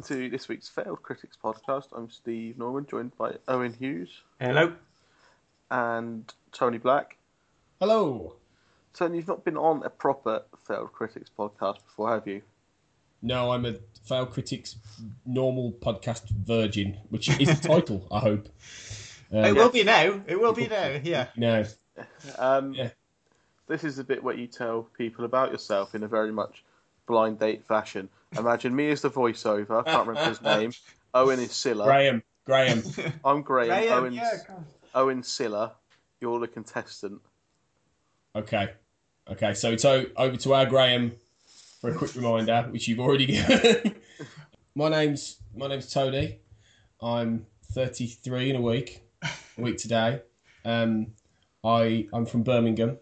Welcome to this week's Failed Critics podcast. I'm Steve Norman, joined by Owen Hughes Hello. and Tony Black. Hello. Tony, you've not been on a proper Failed Critics podcast before, have you? No, I'm a Failed Critics normal podcast virgin, which is the title, I hope. It Um, will be now. It will be now. Yeah. no. Um, Yeah. This is the bit where you tell people about yourself in a very much blind date fashion. Imagine me as the voiceover. I can't remember his name. Owen is Cilla. Graham. Graham. I'm Graham. Graham, Owen's, yeah, Owen Cilla. You're the contestant. Okay. Okay, so it's o- over to our Graham for a quick reminder, which you've already given. my name's my name's Tony. I'm 33 in a week. A week today. Um, I I'm from Birmingham.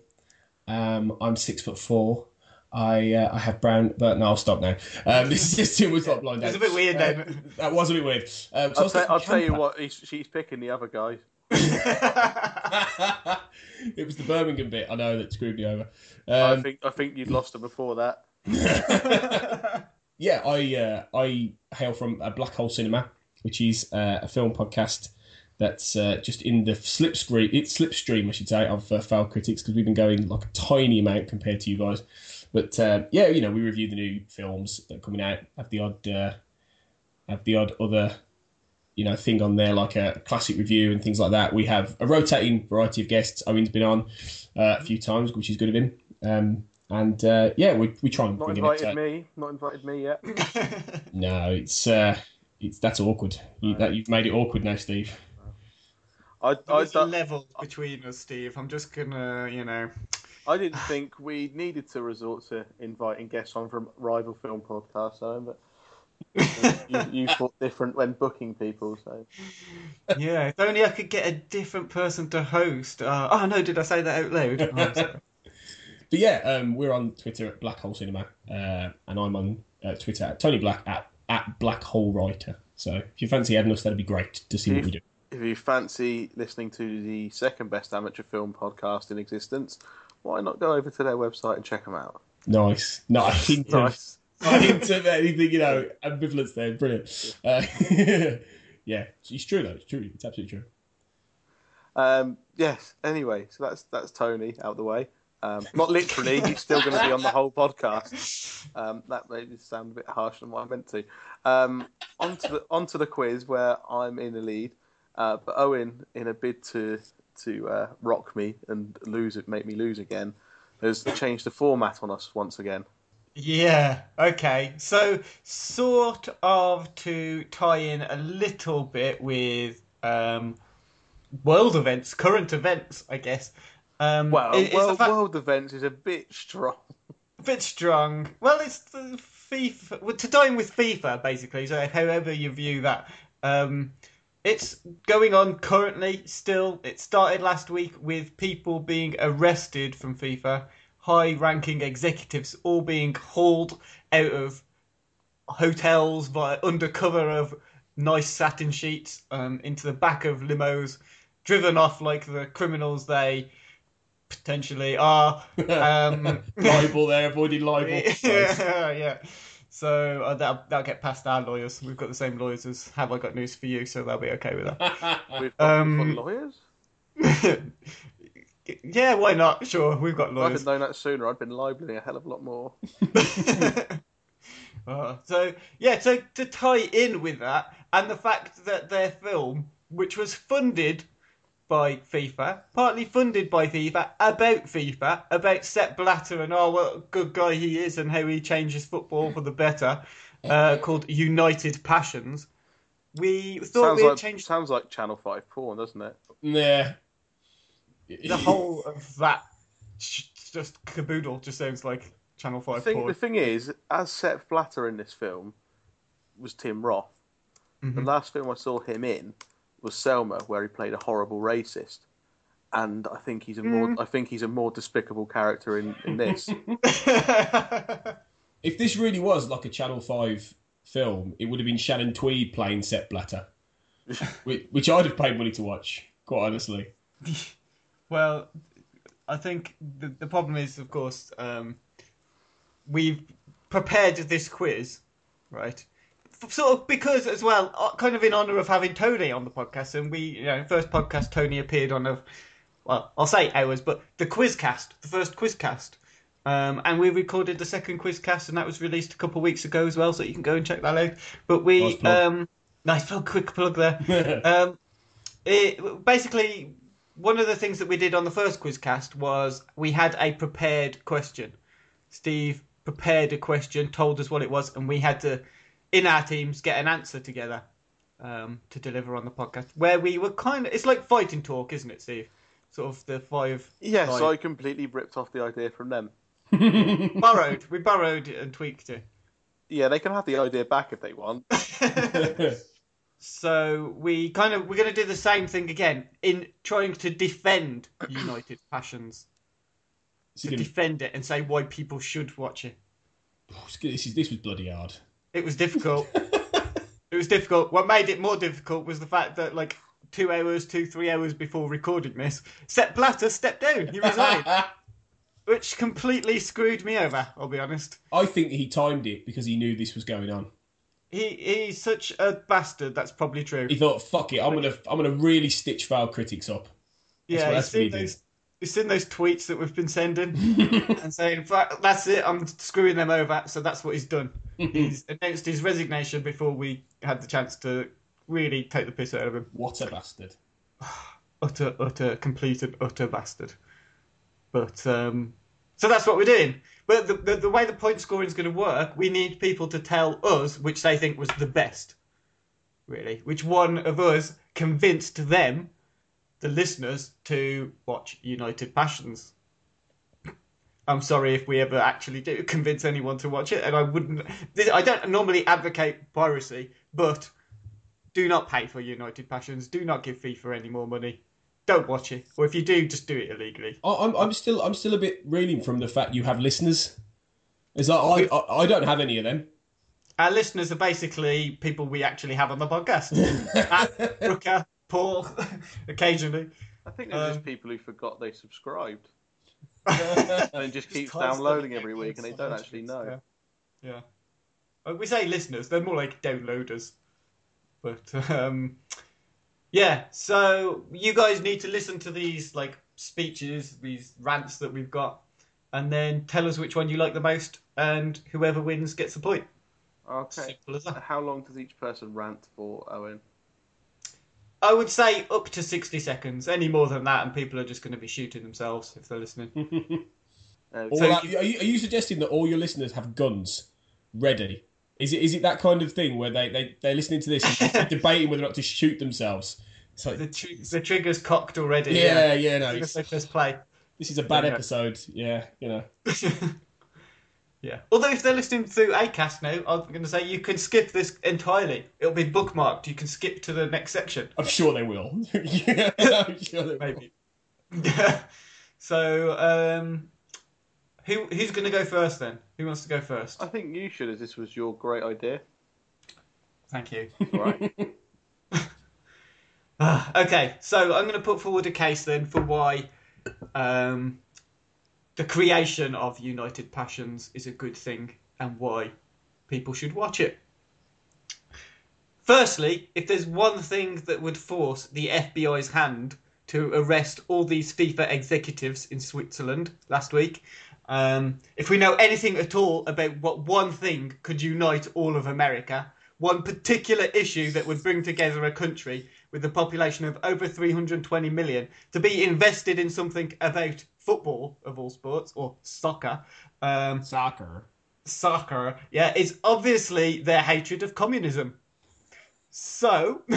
Um, I'm six foot four. I uh, I have brown, but no, I'll stop now. Um, this is just too much like blind. It's a bit weird Uh, now. that was a bit weird. Um, so I I'll, was tell- thinking I'll tell you what, he's, she's picking the other guy. it was the Birmingham bit I know that screwed me over. I Um, think I think you'd lost her before that. yeah, I uh, I hail from a Black Hole Cinema, which is uh, a film podcast that's uh, just in the slipstream. It's slipstream, I should say, of uh, Failed Critics because we've been going like a tiny amount compared to you guys. But uh, yeah, you know, we review the new films that are coming out. Have the odd, uh, have the odd other, you know, thing on there like a classic review and things like that. We have a rotating variety of guests. Owen's been on uh, a few times, which is good of him. Um, and uh, yeah, we we try and Not bring invited up to- me. Not invited me yet. no, it's uh, it's that's awkward. You, that you've made it awkward now, Steve. I, I, There's a don't- level between us, Steve. I'm just gonna, you know. I didn't think we needed to resort to inviting guests on from rival film podcasts, Owen, but you, you thought different when booking people. So Yeah, if only I could get a different person to host. Uh, oh no, did I say that out loud? Oh, But yeah, um, we're on Twitter at Black Hole Cinema, uh, and I'm on uh, Twitter at Tony Black at at Black Hole Writer. So if you fancy adding us, that'd be great to see what we do. if you fancy listening to the second best amateur film podcast in existence, why not go over to their website and check them out? Nice, nice, hint of, Nice. hint of anything, you know, ambivalence there, brilliant. Uh, yeah, it's true though. It's true. It's absolutely true. Um, yes. Anyway, so that's that's Tony out the way. Um, not literally, he's still going to be on the whole podcast. Um, that made it sound a bit harsher than what I meant to. Um, onto the onto the quiz where I'm in the lead, uh, but Owen, in a bid to to uh, rock me and lose it, make me lose again, has changed the format on us once again. Yeah. Okay. So, sort of to tie in a little bit with um, world events, current events, I guess. Um, Well, the world, fact- world events is a bit strong. a bit strong. Well, it's the FIFA. Well, to dine with FIFA, basically. So, however you view that, um, it's going on currently. Still, it started last week with people being arrested from FIFA. High-ranking executives all being hauled out of hotels by under cover of nice satin sheets um, into the back of limos, driven off like the criminals they potentially are. Um, libel there, avoiding libel. Yeah, yeah. So uh, that'll, that'll get past our lawyers. We've got the same lawyers as Have I Got News for You, so they'll be okay with that. We've got, Um, we've got lawyers. Yeah, why not? Sure, we've got If I'd lawyers. known that sooner, I'd been libeling a hell of a lot more. Uh, so yeah, so to tie in with that, and the fact that their film, which was funded by FIFA, partly funded by FIFA, about FIFA, about Sepp Blatter and oh what a good guy he is and how he changes football for the better, uh, called United Passions. We thought Sounds we'd like change sounds like Channel Five porn, doesn't it? Yeah. the whole of that. Just caboodle just sounds like Channel The Five thing, porn. the thing is, as Sepp Blatter in this film was Tim Roth. Mm-hmm. The last film I saw him in was Selma, where he played a horrible racist. And I think he's a more Mm. I think he's a more despicable character in, in this. If this really was like a Channel 5 film, it would have been Shannon Tweed playing Sepp Blatter, which, which I'd have paid money to watch, quite honestly. Well, I think the, the problem is, of course, um, we've prepared this quiz, right? Sort of because, as well, uh, kind of in honour of having Tony on the podcast, and we, you know, first podcast Tony appeared on a, well, I'll say ours, but the quiz cast, the first quizcast. Um, and we recorded the second quiz cast, and that was released a couple of weeks ago as well, so you can go and check that out. But we, Nice plug. um, nice plug, quick plug there. um, it, basically, one of the things that we did on the first quiz cast was we had a prepared question. Steve prepared a question, told us what it was, and we had to, in our teams, get an answer together um, to deliver on the podcast. Where we were kind of, it's like fighting talk, isn't it, Steve? Sort of the five. Yes, five- I completely ripped off the idea from them. borrowed. We borrowed and tweaked it. Yeah, they can have the idea back if they want. So we kind of we're going to do the same thing again in trying to defend United Passions, to defend it and say why people should watch it. this, is, this was bloody hard. It was difficult. it was difficult. What made it more difficult was the fact that like two hours, two three hours before recording this, Sepp Blatter stepped down. He resigned, which completely screwed me over. I'll be honest. I think he timed it because he knew this was going on. He he's such a bastard. That's probably true. He thought, "Fuck it, I'm gonna, I'm gonna really stitch Failed Critics up." Yeah, what- he's that's what he seen did. those. He's seen those tweets that we've been sending and saying, "That's it. I'm screwing them over." So that's what he's done. he's announced his resignation before we had the chance to really take the piss out of him. What a bastard! Utter, utter, complete and utter bastard. But um, so that's what we're doing. But the, the the way the point scoring is going to work, we need people to tell us which they think was the best. Really, which one of us convinced them, the listeners, to watch United Passions. I'm sorry if we ever actually do convince anyone to watch it, and I wouldn't. this- I don't normally advocate piracy, but do not pay for United Passions. Do not give FIFA any more money. Don't watch it, or if you do, just do it illegally. I'm, I'm still, I'm still a bit reeling from the fact you have listeners. It's like I, I, I don't have any of them. Our listeners are basically people we actually have on the podcast. Matt, Brooker, Paul, occasionally. I think they're Um, just people who forgot they subscribed and it just keeps downloading every week and they don't actually know. Yeah. yeah. Uh, We say listeners, they're more like downloaders. But um, yeah, so you guys need to listen to these like speeches, these rants that we've got, and then tell us which one you like the most, and whoever wins gets a point. Okay. Simple as that. How long does each person rant for, Owen? I would say up to 60 seconds. Any more than that, and people are just going to be shooting themselves if they're listening. Uh, all So that- you- are, you, are you suggesting that all your listeners have guns ready? Is it, is it that kind of thing where they, they, they're listening to this and debating whether or not to shoot themselves? It's like, the, tr- the trigger's cocked already. yeah, yeah, no, As soon it's- as they press play. this is a bad Yeah. episode. Yeah, you know. Yeah. Although if they're listening through Acast now, I'm going to say you can skip this entirely. It'll be bookmarked. You can skip to the next section. I'm sure they will. yeah, I'm sure they will. Maybe. Yeah. so, um, who who's going to go first then? Who wants to go first? I think you should, as this was your great idea. Thank you. Right. Ah, okay, so I'm going to put forward a case then for why um, the creation of United Passions is a good thing and why people should watch it. Firstly, if there's one thing that would force the FBI's hand to arrest all these FIFA executives in Switzerland last week. Um, if we know anything at all about what one thing could unite all of America, one particular issue that would bring together a country with a population of over 320 million to be invested in something about football of all sports or soccer, um, Soccer. soccer, yeah, is obviously their hatred of communism. So,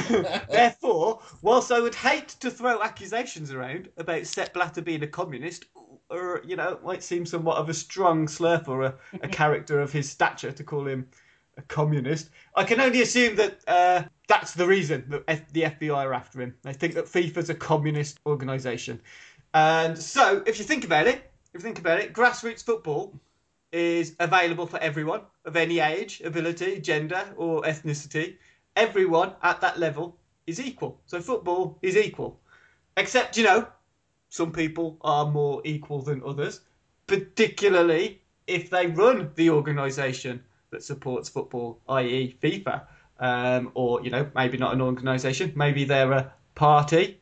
therefore, whilst I would hate to throw accusations around about Sepp Blatter being a communist, or, you know, it might seem somewhat of a strong slur for a, a character of his stature to call him a communist, I can only assume that uh, that's the reason that F- the FBI are after him. They think that FIFA's a communist organisation. And so, if you think about it, if you think about it, grassroots football is available for everyone of any age, ability, gender, or ethnicity. Everyone at that level is equal. So football is equal. Except, you know, some people are more equal than others, particularly if they run the organisation that supports football, i.e., FIFA. Um, or, you know, maybe not an organisation, maybe they're a party,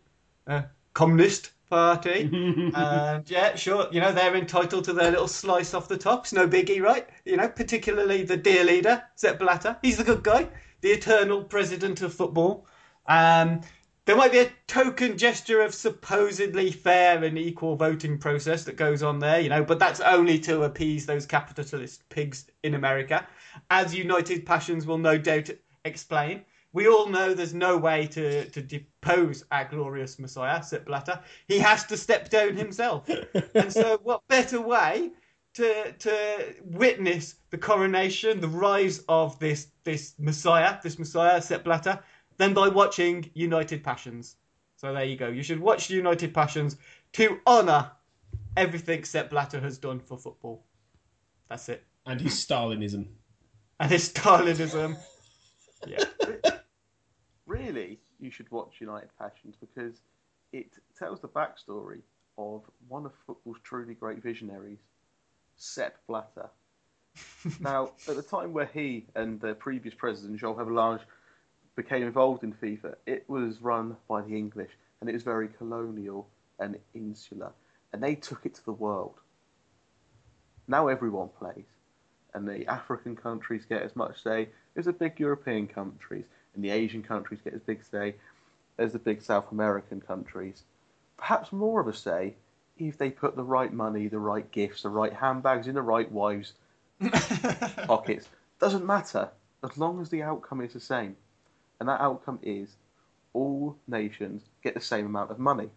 a communist party. and yeah, sure, you know, they're entitled to their little slice off the top. It's no biggie, right? You know, particularly the dear leader, Sepp Blatter. He's the good guy, the eternal president of football. Um, there might be a token gesture of supposedly fair and equal voting process that goes on there, you know, but that's only to appease those capitalist pigs in America. As United Passions will no doubt explain, we all know there's no way to, to depose our glorious Messiah, Sepp Blatter. He has to step down himself. and so, what better way to to witness the coronation, the rise of this this Messiah, this Messiah, Sepp Blatter, than by watching United Passions. So there you go. You should watch United Passions to honour everything Sepp Blatter has done for football. That's it. And his Stalinism. And his Stalinism. yeah. You should watch United Passions because it tells the backstory of one of football's truly great visionaries, Sepp Blatter. now, at the time where he and the previous president, Jean Havelange, became involved in FIFA, it was run by the English and it was very colonial and insular. And they took it to the world. Now everyone plays. And the African countries get as much say as the big European countries and the Asian countries get as big a say as the big South American countries. Perhaps more of a say if they put the right money, the right gifts, the right handbags in the right wives' pockets. Doesn't matter as long as the outcome is the same, and that outcome is all nations get the same amount of money.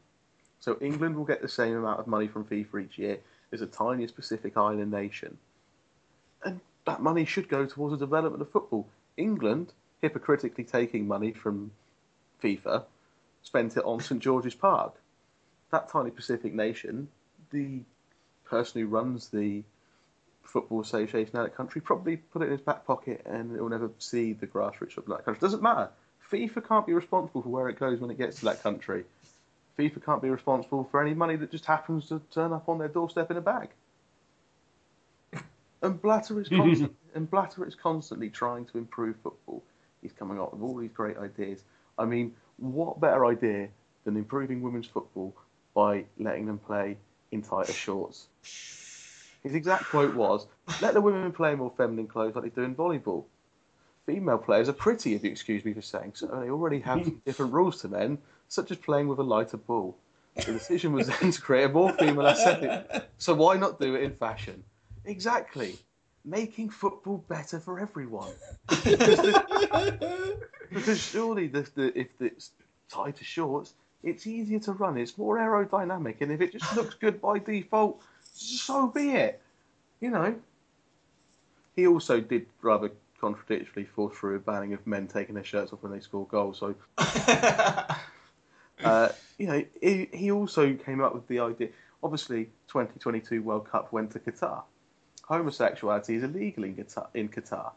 So England will get the same amount of money from FIFA each year as a tiny Pacific island nation, and that money should go towards the development of football. England hypocritically taking money from FIFA, spent it on St George's Park. That tiny Pacific nation, the person who runs the Football Association in that country probably put it in his back pocket and it will never see the grassroots of that country. Doesn't matter. FIFA can't be responsible for where it goes when it gets to that country. FIFA can't be responsible for any money that just happens to turn up on their doorstep in a bag. And Blatter is constant, and Blatter is constantly trying to improve football. He's coming up with all these great ideas. I mean, what better idea than improving women's football by letting them play in tighter shorts? His exact quote was, "Let the women play more feminine clothes like they do in volleyball. Female players are pretty, if you excuse me for saying so. They already have different rules to men, such as playing with a lighter ball. The decision was then to create a more female aesthetic. So why not do it in fashion? Exactly. Making football better for everyone. because surely the, the, if it's tighter shorts, it's easier to run. It's more aerodynamic, and if it just looks good by default, so be it. You know. He also did rather contradictorily force through a banning of men taking their shirts off when they score goals. So, uh, you know, he, he also came up with the idea. Obviously, 2022 World Cup went to Qatar. Homosexuality is illegal in Qatar. In Qatar.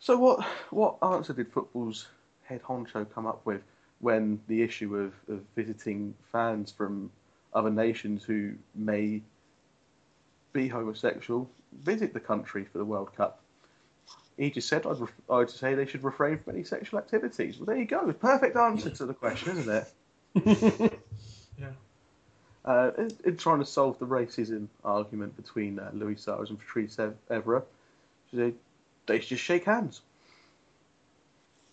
So, what what answer did football's head honcho come up with when the issue of, of visiting fans from other nations who may be homosexual visit the country for the World Cup? He just said, I'd, I'd say they should refrain from any sexual activities. Well, there you go. Perfect answer to the question, isn't it? Yeah. Uh, in, in trying to solve the racism argument between uh, Luis Suarez and Patrice Evra, she said they should just shake hands.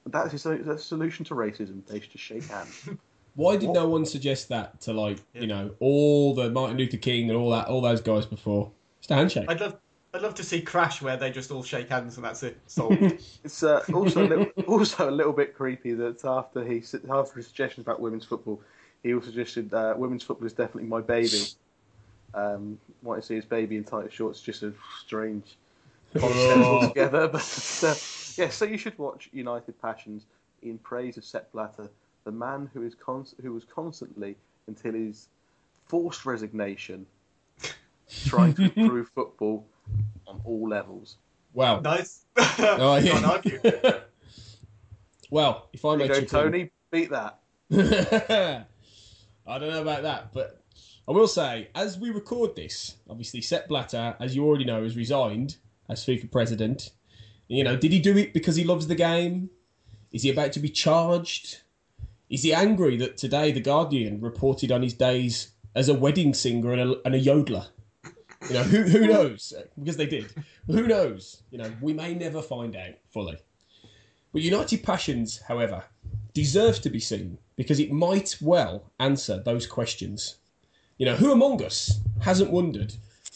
That's the that's solution to racism. They should just shake hands. Why did What? no one suggest that to like Yeah. you know all the Martin Luther King and all that all those guys before? Just a handshake. I'd love, I'd love to see Crash where they just all shake hands and that's it. Solved. It's uh, also a little, also a little bit creepy that after he after his suggestions about women's football, he also suggested uh, women's football is definitely my baby. Um, want to see his baby in tight shorts? Just a strange concept altogether. But uh, yeah, so you should watch United Passions in praise of Sepp Blatter, the man who is const- who was constantly until his forced resignation trying to improve football on all levels. Wow. nice. Oh, yeah. Can't argue. well, if I There you may go, chip Tony. Beat that. I don't know about that, but I will say, as we record this, obviously Sepp Blatter, as you already know, has resigned as FIFA president. You know, did he do it because he loves the game? Is he about to be charged? Is he angry that today the Guardian reported on his days as a wedding singer and a, and a yodeler? You know, who who knows? Because they did. Who knows? You know, we may never find out fully. But United Passions, however, deserve to be seen because it might well answer those questions. You know, who among us hasn't wondered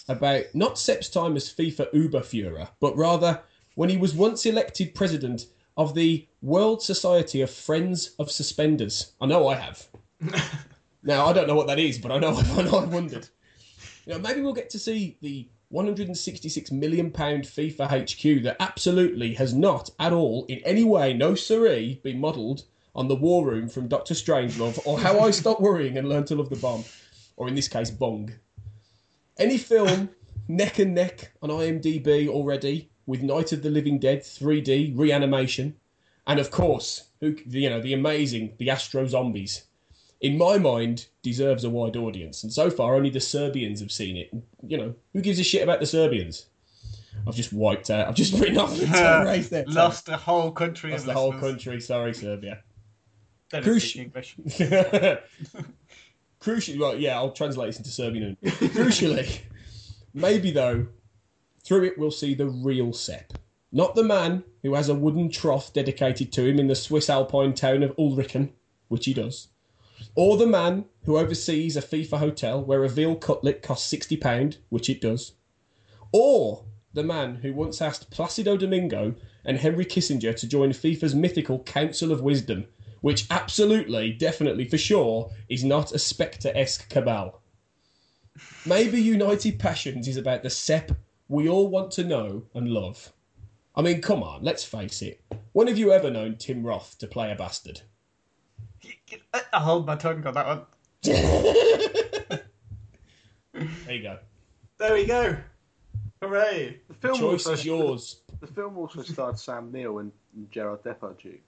about not Sepp's time as FIFA Uberführer, but rather when he was once elected president of the World Society of Friends of Suspenders? I know I have. now, I don't know what that is, but I know, I know I've wondered. You know, maybe we'll get to see the 166 million pound FIFA HQ that absolutely has not at all, in any way, no siree, been modelled on the War Room from Doctor Strangelove or How I Stopped Worrying and Learned to Love the Bomb, or in this case, Bong. Any film neck and neck on IMDb already with Night of the Living Dead 3D reanimation, and of course, who you know the amazing the Astro Zombies in my mind, deserves a wide audience. And so far, only the Serbians have seen it. You know, who gives a shit about the Serbians? I've just wiped out. I've just written off the entire race there. Lost the whole country Lost the whole country. Sorry, Serbia. They Cruci- English. Crucially, well, yeah, I'll translate this into Serbian. Crucially, maybe though, through it we'll see the real Sepp. Not the man who has a wooden trough dedicated to him in the Swiss alpine town of Ulrichen, which he does. Or the man who oversees a FIFA hotel where a veal cutlet costs £60, which it does. Or the man who once asked Placido Domingo and Henry Kissinger to join FIFA's mythical Council of Wisdom, which absolutely, definitely, for sure, is not a Spectre esque cabal. Maybe United Passions is about the Sepp we all want to know and love. I mean, come on, let's face it. When have you ever known Tim Roth to play a bastard? I hold my tongue on that one. There you go. There we go. Hooray. The film Choice also is yours. The film also starred Sam Neill and, and Gerard Depardieu.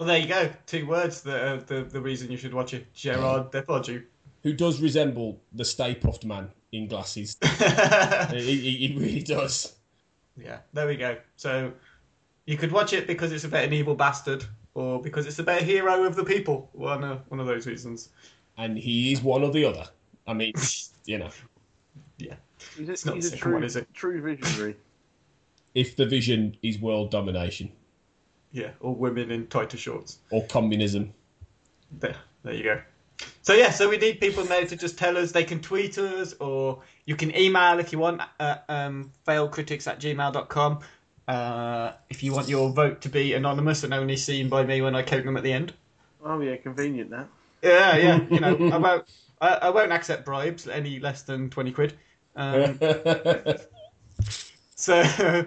Well, there you go. Two words that are the, the reason you should watch it. Gerard Depardieu. Who does resemble the Stay Puft man in glasses. he, he, he really does. Yeah, there we go. So you could watch it because it's about an evil bastard, or because it's about a hero of the people. One of, one of those reasons. And he is one or the other. I mean, you know, Yeah. He's a, It's not he's the a true, one, is it? true visionary. if the vision is world domination Yeah, or women in tighter shorts. or communism. There, there you go. So yeah, so we need people now to just tell us. They can tweet us, or you can email if you want at um, failcritics at gmail.com. Uh, if you want your vote to be anonymous and only seen by me when I count them at the end. Oh yeah, convenient that. Yeah, yeah. You know, I won't. I, I won't accept bribes any less than twenty quid. Um, so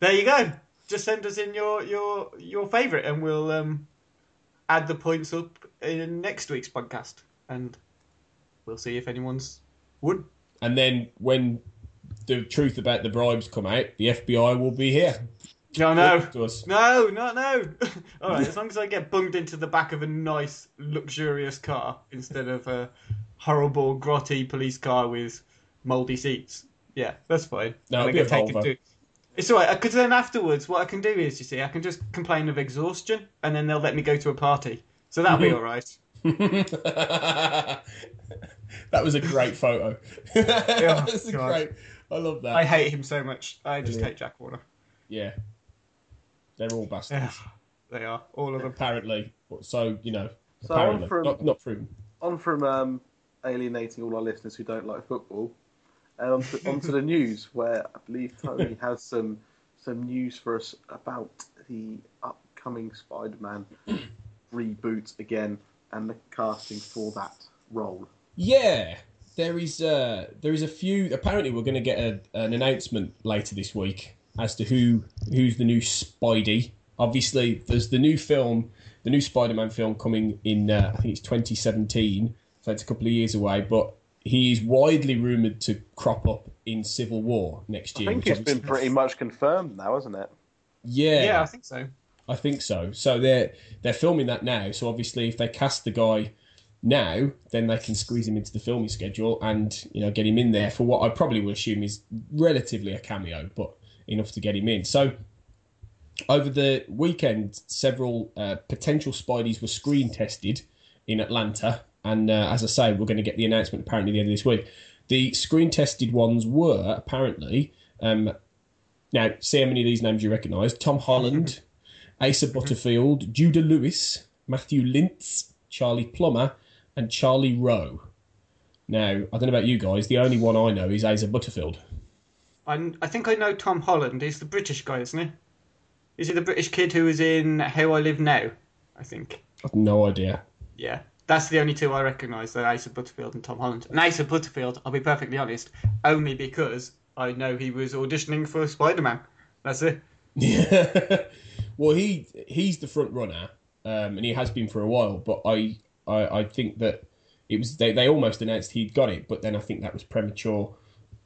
there you go. Just send us in your your your favourite, and we'll um, add the points up in next week's podcast, and we'll see if anyone's won. and then when the truth about the bribes come out, the FBI will be here. No, no, no, no, no. All right, as long as I get bunged into the back of a nice, luxurious car instead of a horrible, grotty police car with mouldy seats. Yeah, that's fine. No, And I get taken to- It's all right because then afterwards, what I can do is, you see, I can just complain of exhaustion, and then they'll let me go to a party. So that'll be all right. that was a great photo. that was a God. great. I love that. I hate him so much. I just hate Jack Warner. Yeah, they're all bastards. Yeah, they are all of them. Apparently, so you know, So on apparently, from- not, not proven. On from um, alienating all our listeners who don't like football, and on to, onto the news, where I believe Tony has some some news for us about the upcoming Spider-Man reboot again and the casting for that role. Yeah, there is uh, there is a few. Apparently, we're going to get a, an announcement later this week as to who who's the new Spidey. Obviously, there's the new film, the new Spider-Man film coming in. Uh, I think it's 2017, so it's a couple of years away. But he is widely rumored to crop up in Civil War next year. I think which it's been pretty much confirmed now, hasn't it? yeah, Yeah, I think so. I think so. So they're they're filming that now. So obviously, if they cast the guy now, then they can squeeze him into the filming schedule and you know get him in there for what I probably would assume is relatively a cameo, but enough to get him in. So over the weekend, several uh, potential Spideys were screen tested in Atlanta, and uh, as I say, we're going to get the announcement apparently at the end of this week. The screen tested ones were apparently um, now see how many of these names you recognise: Tom Holland. Asa Butterfield, Judah Lewis, Matthew Lintz, Charlie Plummer, and Charlie Rowe. Now, I don't know about you guys, the only one I know is Asa Butterfield. I, I think I know Tom Holland. He's the British guy, isn't he? Is he the British kid who is in How I Live Now? I think. I've no idea. Yeah. That's the only two I recognise, they're Asa Butterfield and Tom Holland. And Asa Butterfield, I'll be perfectly honest, only because I know he was auditioning for Spider Man. That's it. Yeah. well, he he's the front runner, um, and he has been for a while. But I, I I think that it was they, they almost announced he'd got it, but then I think that was premature.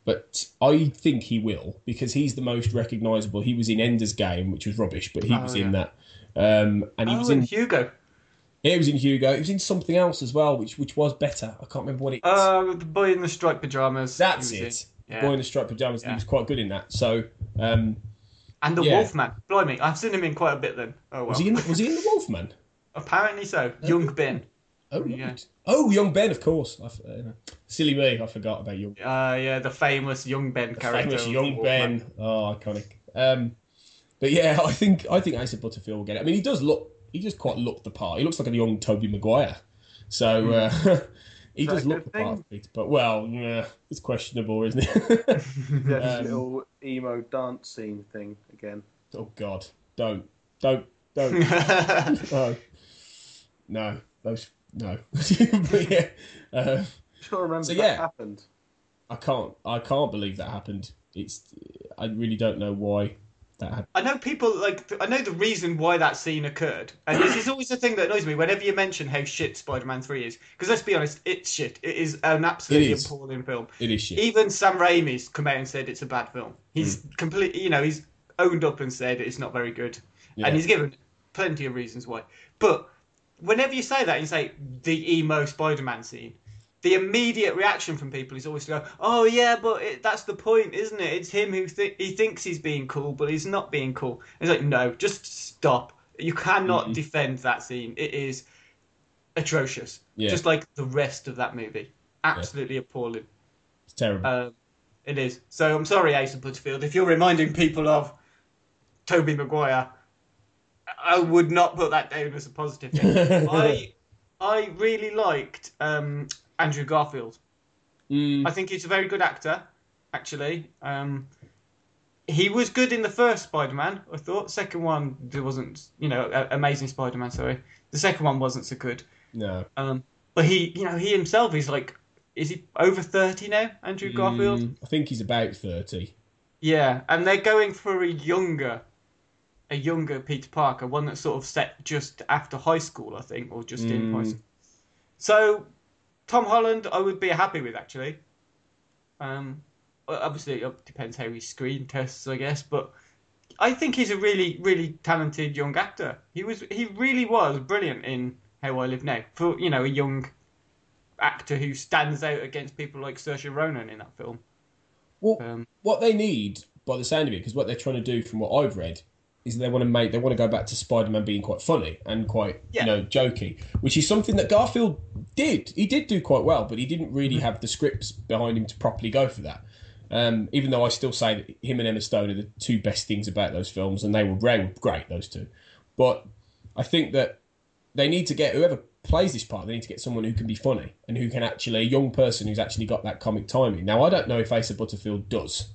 But I think he will because he's the most recognisable. He was in Ender's Game, which was rubbish, but he Oh, was yeah. in that. Um, and he oh, was in Hugo. Yeah, he was in Hugo. He was in something else as well, which which was better. I can't remember what it. Uh, the boy in the striped pajamas. That's it. Yeah. Boy in the striped pajamas. He was quite good in that. So, um, And the Yeah. Wolfman. Blimey, I've seen him in quite a bit then. Oh well. was he in? Was he in the Wolfman? Apparently so. Young Ben. Oh, right. Yeah. Oh, young Ben, of course. I uh, silly me, I forgot about young. Uh, yeah, the famous young Ben character. Famous young Ben. Oh, iconic. Um, but yeah, I think I think Asa Butterfield will get it. I mean, he does look. He just quite looked the part. He looks like a young Tobey Maguire. So uh, he Is that does look the part thing? of But well, yeah, it's questionable, isn't it? Yeah, Um, little emo dance scene thing again. oh God, don't, don't, don't. no, no, those, no. but yeah, uh, Sure, remember So, that yeah. happened. I can't, I can't believe that happened. It's, I really don't know why that. I know people like I know the reason why that scene occurred, and this is always the thing that annoys me whenever you mention how shit Spider-Man Three is. Because let's be honest, it's shit. It is an absolutely is. appalling film. It is shit. Even Sam Raimi's come out and said it's a bad film. He's Hmm. completely, you know, he's owned up and said it's not very good, Yeah. and he's given plenty of reasons why. But whenever you say that, you say the emo Spider-Man scene. The immediate reaction from people is always to go, "Oh yeah, but it, that's the point, isn't it? It's him who th- he thinks he's being cool, but he's not being cool." It's like, no, just stop. You cannot Mm-hmm. defend that scene. It is atrocious, Yeah. just like the rest of that movie. Absolutely appalling. It's terrible. Um, it is. So I'm sorry, Asa Butterfield, if you're reminding people of Tobey Maguire, I would not put that down as a positive thing. I I really liked um, Andrew Garfield. Mm, I think he's a very good actor, actually. Um, he was good in the first Spider-Man, I thought. Second one, there wasn't, you know, Amazing Spider-Man. Sorry, the second one wasn't so good. no. Um, but he, you know, he himself is like, is he over thirty now, Andrew Garfield? Mm, I think he's about thirty. Yeah, and they're going for a younger, a younger Peter Parker, one that's sort of set just after high school, I think, or just in high Mm. school. So, Tom Holland, I would be happy with actually. Um, obviously, it depends how he screen tests, I guess, but I think he's a really, really talented young actor. He was, he really was brilliant in How I Live Now for you know a young actor who stands out against people like Saoirse Ronan in that film. Well, Um, what they need, by the sound of it, because what they're trying to do, from what I've read, is they want to make they want to go back to Spider-Man being quite funny and quite Yeah. you know jokey, which is something that Garfield did. He did do quite well, but he didn't Mm-hmm. really have the scripts behind him to properly go for that. Um, even though I still say that him and Emma Stone are the two best things about those films, and they were, they were great, those two. But I think that they need to get whoever plays this part. They need to get someone who can be funny and who can actually a young person who's actually got that comic timing. Now I don't know if Asa Butterfield does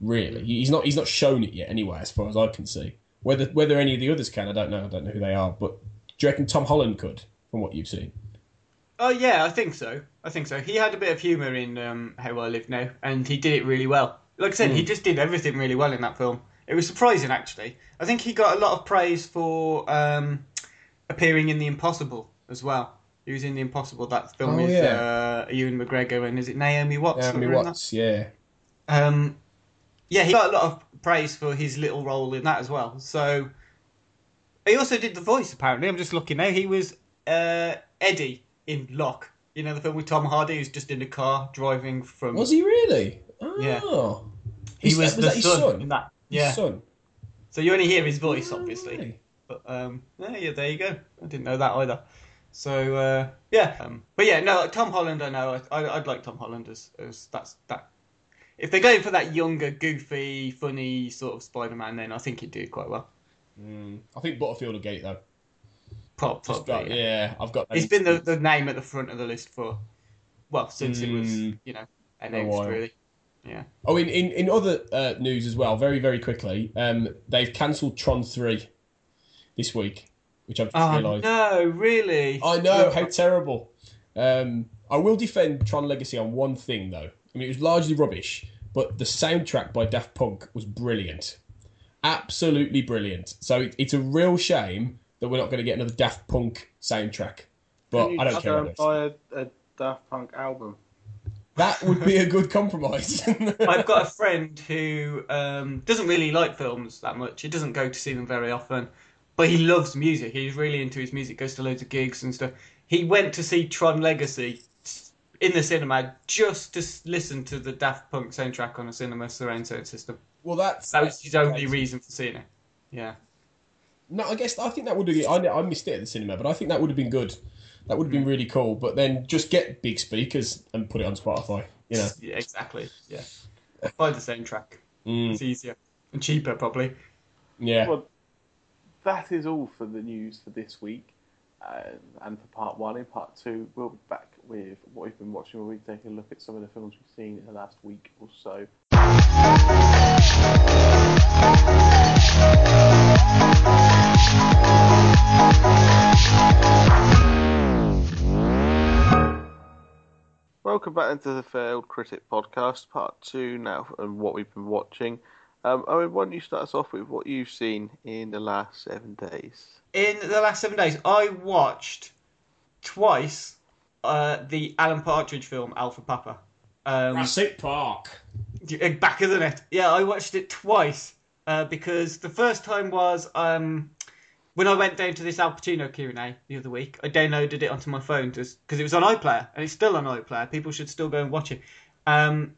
really. He's not. He's not shown it yet anyway, as far as I can see. Whether whether any of the others can, I don't know. I don't know who they are. But do you reckon Tom Holland could, from what you've seen? Oh yeah, I think so. I think so. He had a bit of humour in um, How I Live Now, and he did it really well. Like I said, he just did everything really well in that film. It was surprising, actually. I think he got a lot of praise for um, appearing in The Impossible as well. He was in The Impossible, that film Oh, with yeah. uh, Ewan McGregor and is it Naomi Watts? Naomi? Watts, yeah. Um, yeah, he got a lot of praise for his little role in that as well. So he also did the voice. Apparently, I'm just looking now. He was uh, Eddie in Lock. You know the film with Tom Hardy, who's just in the car driving from. Was he really? Yeah. Oh. He His- was, the that his son, son? in that. His Yeah. son. So you only hear his voice, obviously. Really? But um, yeah, yeah, there you go. I didn't know that either. So uh, yeah, um, but yeah, no, Tom Holland. I know. I, I, I'd like Tom Holland as, as that's that. If they're going for that younger, goofy, funny sort of Spider-Man, then I think he'd do quite well. Mm. I think Butterfield will get it though. Pro- Probably. got- yeah. yeah, I've got. He's been the, the name at the front of the list for well since it was Mm. you know announced really. Yeah. Oh, in, in, in other uh, news as well, very, very quickly, um, they've cancelled Tron 3 this week, which I've just Oh realised. no, really? I know, how terrible. Um, I will defend Tron Legacy on one thing, though. I mean, it was largely rubbish, but the soundtrack by Daft Punk was brilliant. Absolutely brilliant. So it, it's a real shame that we're not going to get another Daft Punk soundtrack. But Can you I don't care about and buy a, a Daft Punk album. That would be a good compromise. I've got a friend who um, doesn't really like films that much. He doesn't go to see them very often, but he loves music. He's really into his music. Goes to loads of gigs and stuff. He went to see Tron Legacy in the cinema just to listen to the Daft Punk soundtrack on a cinema surround sound system. well, that's That was his only reason for seeing it. Yeah. No, I guess I think that would have. I, I missed it at the cinema, but I think that would have been good. That would have been really cool. But then just get big speakers and put it on Spotify. You know. Yeah, exactly. Yeah. Buy the soundtrack. Mm, It's easier and cheaper, probably. yeah. Well, that is all for the news for this week. Uh, and for part one, in part two, we'll be back with what we've been watching, where we take a look at some of the films we've seen in the last week or so. Welcome back into the Failed Critic Podcast, part two now, and what we've been watching. Um, Owen, why don't you start us off with what you've seen in the last seven days? In the last seven days, I watched twice uh, the Alan Partridge film Alpha Papa. Um, Jurassic Park. back of the net. Yeah, I watched it twice uh, because the first time was um, when I went down to this Al Pacino Q and A the other week. I downloaded it onto my phone because it was on iPlayer and it's still on iPlayer. People should still go and watch it. Um,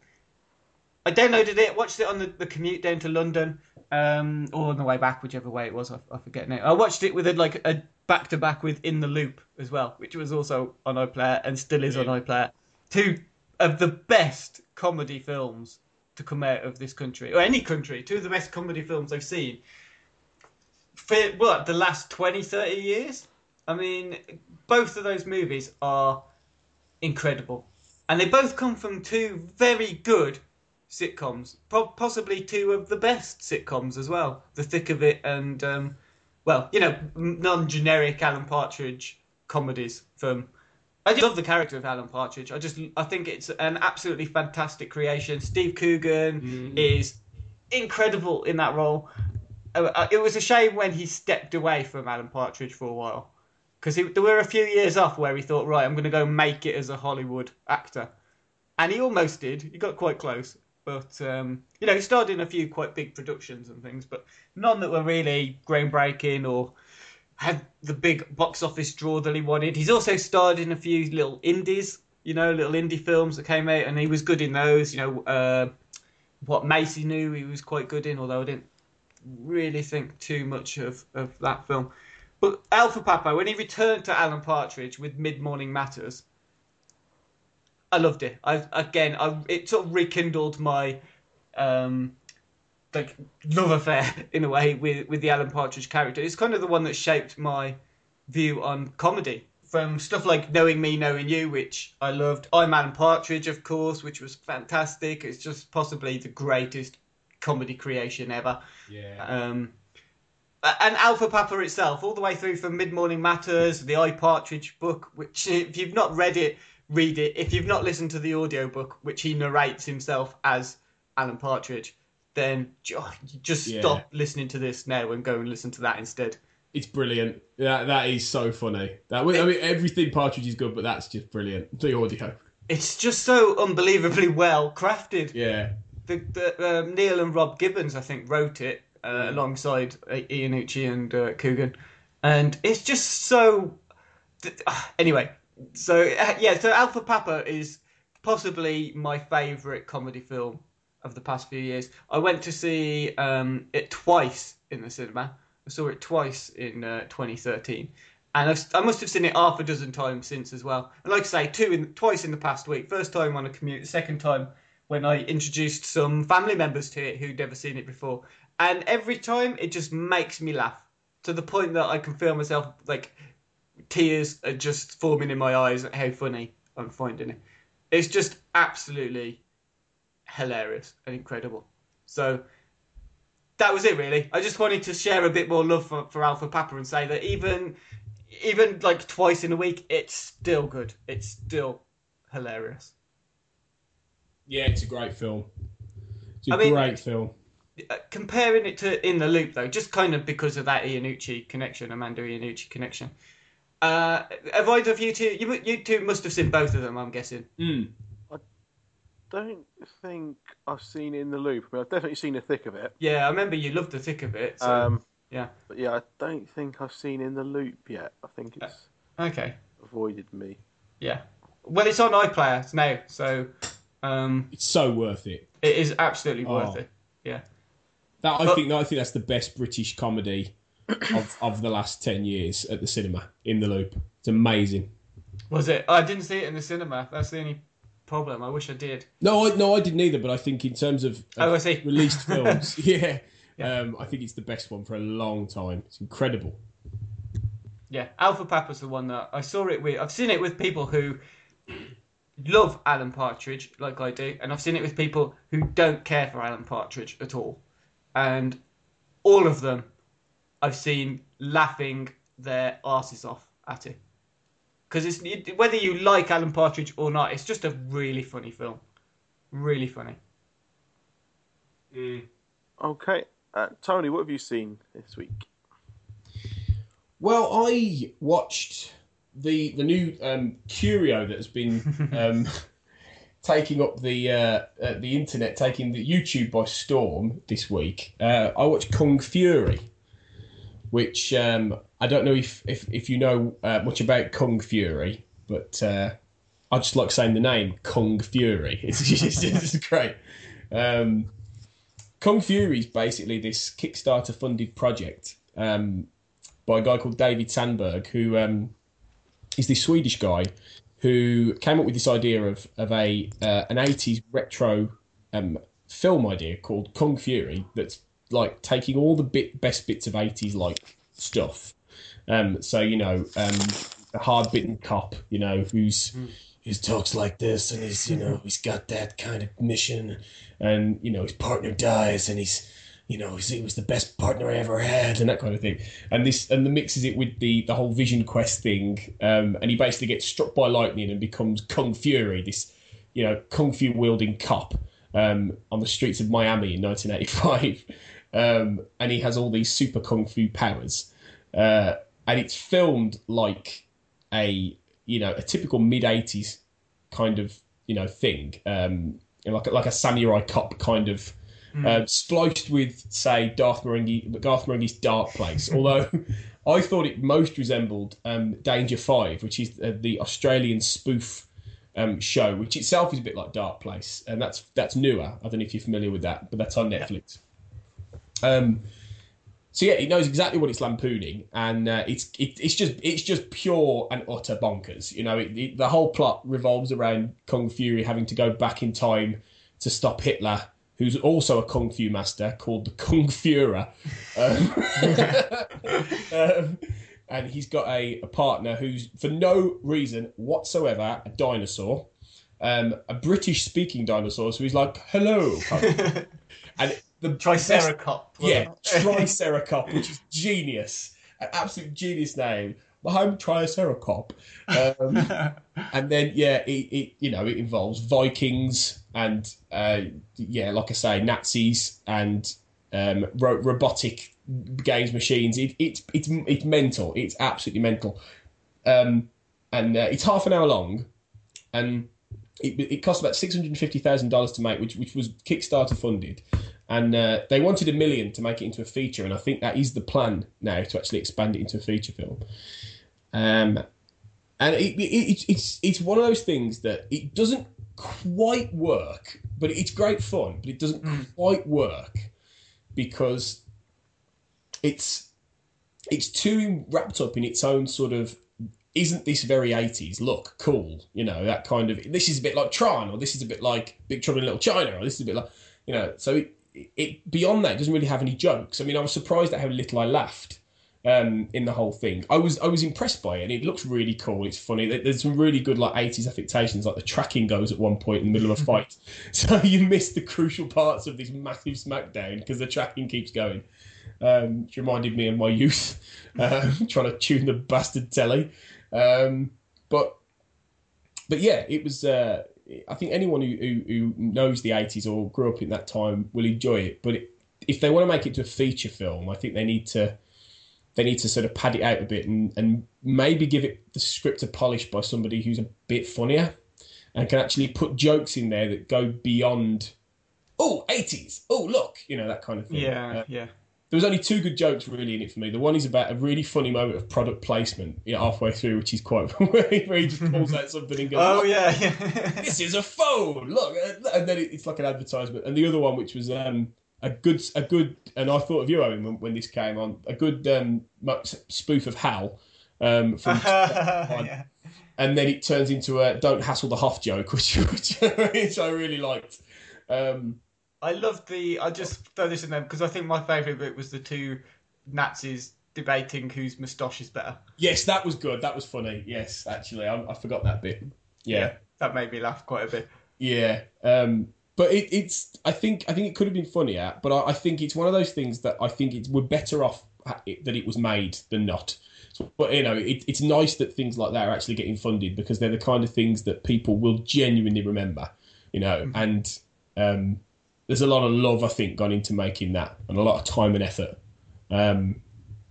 I downloaded it, watched it on the, the commute down to London, um, or on the way back, whichever way it was. I, I forget now. I watched it with a, like a back to back with In the Loop as well, which was also on iPlayer and still is on iPlayer. Two of the best comedy films to come out of this country or any country. Two of the best comedy films I've seen. For what the last 20, 30 years. I mean, both of those movies are incredible, and they both come from two very good sitcoms, po- possibly two of the best sitcoms as well. The Thick of It and, um, well, you know, non-generic Alan Partridge comedies from. I just love the character of Alan Partridge. I just, I think it's an absolutely fantastic creation. Steve Coogan is incredible in that role. Uh, uh, it was a shame when he stepped away from Alan Partridge for a while because there were a few years off where he thought, right, I'm going to go make it as a Hollywood actor, and he almost did. He got quite close, but um, you know, he starred in a few quite big productions and things, but none that were really groundbreaking or had the big box office draw that he wanted. He's also starred in a few little indies, you know, little indie films that came out, and he was good in those. You know, uh, what Maisie knew he was quite good in, although I didn't really think too much of, of that film. But Alpha Papa, when he returned to Alan Partridge with Mid Morning Matters, I loved it. I again, I, it sort of rekindled my um, like love affair in a way with with the Alan Partridge character. It's kind of the one that shaped my view on comedy. From stuff like Knowing Me, Knowing You, which I loved. I'm Alan Partridge, of course, which was fantastic. It's just possibly the greatest comedy creation ever. Yeah. Um, and Alpha Papa itself, all the way through from Mid Morning Matters, the I Partridge book, which if you've not read it, read it. If you've not listened to the audio book, which he narrates himself as Alan Partridge, then just Yeah. stop listening to this now and go and listen to that instead. It's brilliant. That that is so funny. That I mean, everything Partridge is good, but that's just brilliant. The audio. It's just so unbelievably well crafted. Yeah. The, the um, Neil and Rob Gibbons, I think, wrote it uh, alongside uh, Iannucci and uh, Coogan, and it's just so. Anyway, so uh, yeah, so Alpha Papa is possibly my favourite comedy film of the past few years. I went to see um, it twice in the cinema. I saw it twice in uh, 2013. And I've, I must have seen it half a dozen times since as well. And like I say, two in, twice in the past week. First time on a commute, second time when I introduced some family members to it who'd never seen it before. And every time it just makes me laugh to the point that I can feel myself like tears are just forming in my eyes at how funny I'm finding it. It's just absolutely hilarious and incredible. So that was it really. I just wanted to share a bit more love for, for Alpha Papa and say that even even like twice in a week, it's still good. It's still hilarious. Yeah, it's a great film. It's a I mean- great film. Uh, comparing it to In the Loop though, just kind of because of that Iannucci connection, Armando Iannucci connection. Uh, have either of you two? You, you two must have seen both of them, I'm guessing. Mm. I don't think I've seen In the Loop. I mean, I've definitely seen the thick of it. Yeah, I remember you loved the thick of it. So, Um, yeah. but yeah, I don't think I've seen In the Loop yet. I think it's Okay. avoided me. Yeah. Well, it's on iPlayer now, so um, It's so worth it. it is absolutely worth Oh. it. Yeah. That I But- think I think that's the best British comedy of, of the last ten years at the cinema. In the Loop, it's amazing. Was it? I didn't see it in the cinema. That's the only problem. I wish I did. No, I, no, I didn't either. But I think in terms of, of Oh, I see. released films, yeah, Yeah. Um, I think it's the best one for a long time. It's incredible. Yeah, Alpha Papa's the one that I saw it with. I've seen it with people who love Alan Partridge, like I do, and I've seen it with people who don't care for Alan Partridge at all. And all of them I've seen laughing their asses off at it. Because it's it, whether you like Alan Partridge or not, it's just a really funny film. Really funny. Okay, uh, Tony, what have you seen this week? Well, I watched the the new um, Curio that has been um, taking up the uh, uh, the internet, taking the YouTube by storm this week. Uh, I watched Kung Fury, which um, I don't know if if, if you know uh, much about Kung Fury, but uh, I just like saying the name Kung Fury. It's just it's great. Um, Kung Fury is basically this Kickstarter funded project. Um, by a guy called David Sandberg, who um, is this Swedish guy who came up with this idea of of a uh, an eighties retro um, film idea called Kung Fury. That's like taking all the bit best bits of eighties like stuff. Um, so you know, um, a hard bitten cop, you know, who's who talks like this and he's you know he's got that kind of mission, and you know his partner dies and he's you know, he was the best partner I ever had, and that kind of thing. And this and the mixes it with the the whole Vision Quest thing, um, and he basically gets struck by lightning and becomes Kung Fury, this you know kung fu wielding cop um, on the streets of Miami in 1985, um, and he has all these super kung fu powers, uh, and it's filmed like a you know a typical mid 80s kind of you know thing, um, like a- like a samurai cop kind of uh, spliced with, say, Garth Marenghi, Garth Marenghi's Dark Place. Although I thought it most resembled um, Danger Five, which is uh, the Australian spoof um, show, which itself is a bit like Dark Place, and that's that's newer. I don't know if you're familiar with that, but that's on Netflix. Um, so yeah, he knows exactly what it's lampooning, and uh, it's it, it's just it's just pure and utter bonkers. You know, it, it, the whole plot revolves around Kung Fury having to go back in time to stop Hitler, who's also a kung fu master called the Kung Fuhrer, um, um, and he's got a, a partner who's for no reason whatsoever a dinosaur, um, a British speaking dinosaur. So he's like, "Hello," and the Triceracop. yeah, Triceracop, which is genius, an absolute genius name. I'm Triceracop, um, and then yeah, it, it you know it involves Vikings and uh, yeah, like I say, Nazis and um, ro- robotic games machines. It, it, it's it's mental. It's absolutely mental, um, and uh, it's half an hour long, and it, it cost about six hundred fifty thousand dollars to make, which which was Kickstarter funded, and uh, they wanted a million to make it into a feature, and I think that is the plan now to actually expand it into a feature film. Um, and it, it, it's it's one of those things that it doesn't quite work, but it's great fun. But it doesn't quite work because it's it's too wrapped up in its own sort of isn't this very 80s look cool you know that kind of this is a bit like tron or this is a bit like big trouble in little china or this is a bit like you know so it, it beyond that it doesn't really have any jokes. I mean i was surprised at how little i laughed um, in the whole thing. I was i was impressed by it and it looks really cool. It's funny. There's some really good like 80s affectations like the tracking goes at one point in the middle of a fight. So you miss the crucial parts of this massive smackdown because the tracking keeps going. Um, which reminded me of my youth um, trying to tune the bastard telly. Um, but but yeah, it was. Uh, I think anyone who, who, who knows the eighties or grew up in that time will enjoy it. But it, if they want to make it to a feature film, I think they need to they need to sort of pad it out a bit and, and maybe give it the script a polish by somebody who's a bit funnier and can actually put jokes in there that go beyond. Oh, 80s. Oh, look, you know that kind of thing. Yeah, Uh, yeah. There was only two good jokes really in it for me. The one is about a really funny moment of product placement you know, halfway through, which is quite where he where he just pulls out something and goes, Oh yeah, yeah. this is a phone. Look, and then it's like an advertisement. And the other one, which was um, a good, a good, and I thought of you, Owen, when, when this came on, a good um, spoof of Hal. Um, from, yeah. and then it turns into a "Don't hassle the Hoff" joke, which which, which I really liked. Um, I loved the. I just throw this in there because I think my favourite bit was the two Nazis debating whose moustache is better. yes, that was good. That was funny. Yes, actually, I, I forgot that bit. yeah. That made me laugh quite a bit. Yeah, um, but it, it's. I think. I think it could have been funnier, but I, I think it's one of those things that I think it's we're better off it, that it was made than not. So, but you know, it, it's nice that things like that are actually getting funded because they're the kind of things that people will genuinely remember. You know, and um, there's a lot of love I think gone into making that, and a lot of time and effort. Um,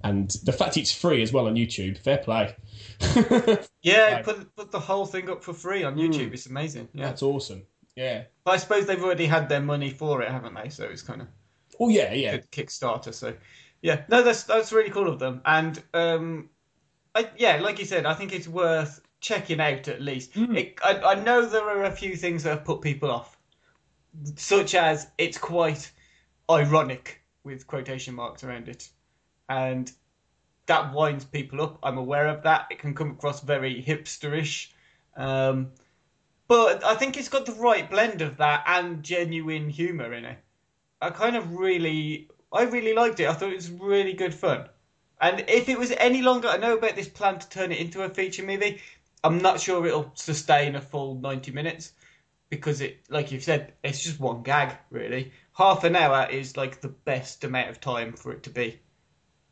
and the fact it's free as well on YouTube, fair play. Yeah, Right. put put the whole thing up for free on YouTube. It's amazing. Yeah, That's awesome. Yeah. but I suppose they've already had their money for it, haven't they? So it's kind of Oh yeah, yeah. good Kickstarter. So yeah, no, that's that's really cool of them. And um, I, yeah, like you said, I think it's worth checking out at least. It, I, I know there are a few things that have put people off, such as it's quite ironic with quotation marks around it, and that winds people up. I'm aware of that. It can come across very hipsterish. Um, but I think it's got the right blend of that and genuine humour in it. I kind of really, I really liked it. I thought it was really good fun. And if it was any longer, I know about this plan to turn it into a feature movie. I'm not sure it'll sustain a full 90 minutes because it, like you've said, it's just one gag, really. Half an hour is like the best amount of time for it to be.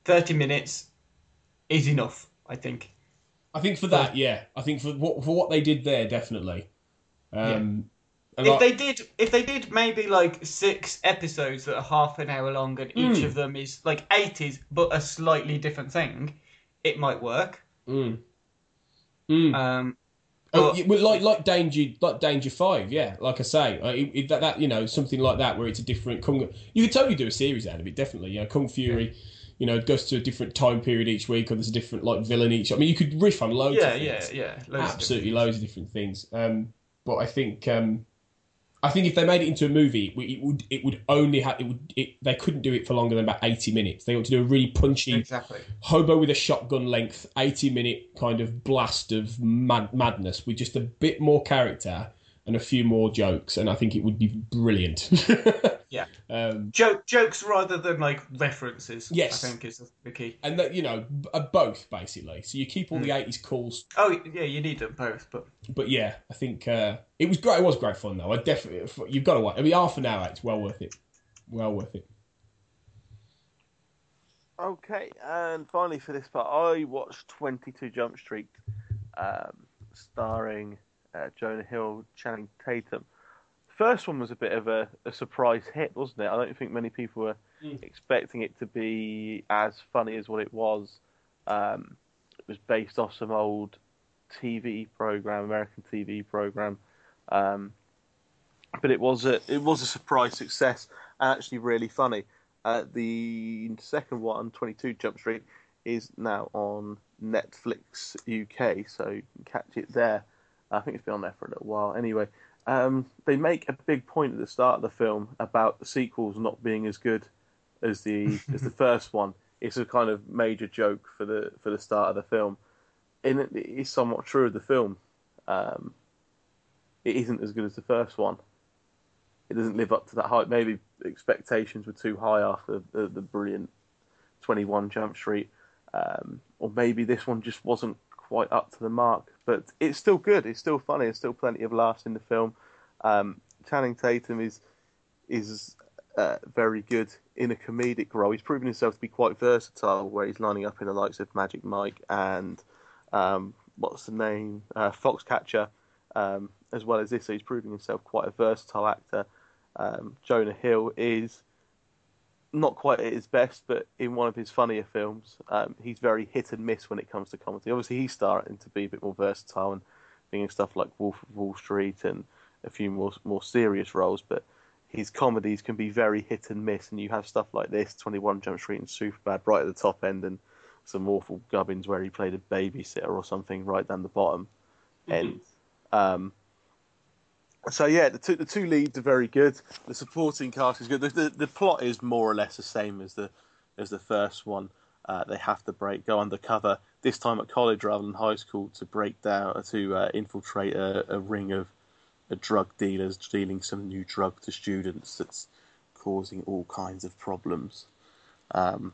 30 minutes is enough, I think. I think for that, yeah. I think for what for what they did there, definitely. Um, and If I- they did, if they did maybe like six episodes that are half an hour long and each of them is like 80s but a slightly different thing, it might work. Mm. Mm. Um, Oh, yeah, well, like like Danger, like Danger Five, yeah. Like I say, it, it, that, that you know something like that where it's a different Kung. You could totally do a series out of it, definitely. You know, Kung Fury, you know, goes to a different time period each week, or there's a different like villain each. I mean, you could riff on loads. yeah, of yeah, things. yeah. loads of absolutely loads of different things. Um, but I think um, I think if they made it into a movie, it would it would only have it would it, they couldn't do it for longer than about eighty minutes. They ought to do a really punchy Exactly. hobo with a shotgun length, eighty minute kind of blast of mad, madness with just a bit more character and a few more jokes, and I think it would be brilliant. Yeah. um, Joke jokes rather than like references. Yes. I think is the key. and that you know b- uh, both basically. So you keep all the eighties calls Oh yeah, you need them both, but but yeah, I think uh, it was great. It was great fun though. I definitely you've got to watch. I mean, half an hour. It's well worth it. Well worth it. Okay, and finally for this part, I watched 22 Jump Street, um, starring uh, Jonah Hill, Channing Tatum. First one was a bit of a, a surprise hit, wasn't it? I don't think many people were Mm. expecting it to be as funny as what it was. Um, it was based off some old TV program, American TV program, um, but it was a it was a surprise success and actually really funny. Uh, the second one, 22 Jump Street, is now on Netflix UK, so you can catch it there. I think it's been on there for a little while. Anyway, um, they make a big point at the start of the film about the sequels not being as good as the as the first one. It's a kind of major joke for the for the start of the film, and it is somewhat true of the film. Um, it isn't as good as the first one. It doesn't live up to that hype. Maybe expectations were too high after the, the brilliant 21 Jump Street, um, or maybe this one just wasn't quite up to the mark. But it's still good. It's still funny. There's still plenty of laughs in the film. Um, Channing Tatum is is uh, very good in a comedic role. He's proven himself to be quite versatile, where he's lining up in the likes of Magic Mike and um, what's the name, uh, Foxcatcher, um, as well as this. So he's proving himself quite a versatile actor. Um, Jonah Hill is not quite at his best, but in one of his funnier films, um, he's very hit and miss when it comes to comedy. Obviously, he's starting to be a bit more versatile and being in stuff like Wolf of Wall Street and a few more more serious roles, but his comedies can be very hit and miss, and you have stuff like this, 21 Jump Street and Superbad right at the top end, and some awful gubbins where he played a babysitter or something right down the bottom end. Um, so yeah, the two the two leads are very good. The supporting cast is good. The, the, the plot is more or less the same as the as the first one. Uh, they have to break go undercover this time at college rather than high school to break down to uh, infiltrate a, a ring of a drug dealers dealing some new drug to students that's causing all kinds of problems. Um,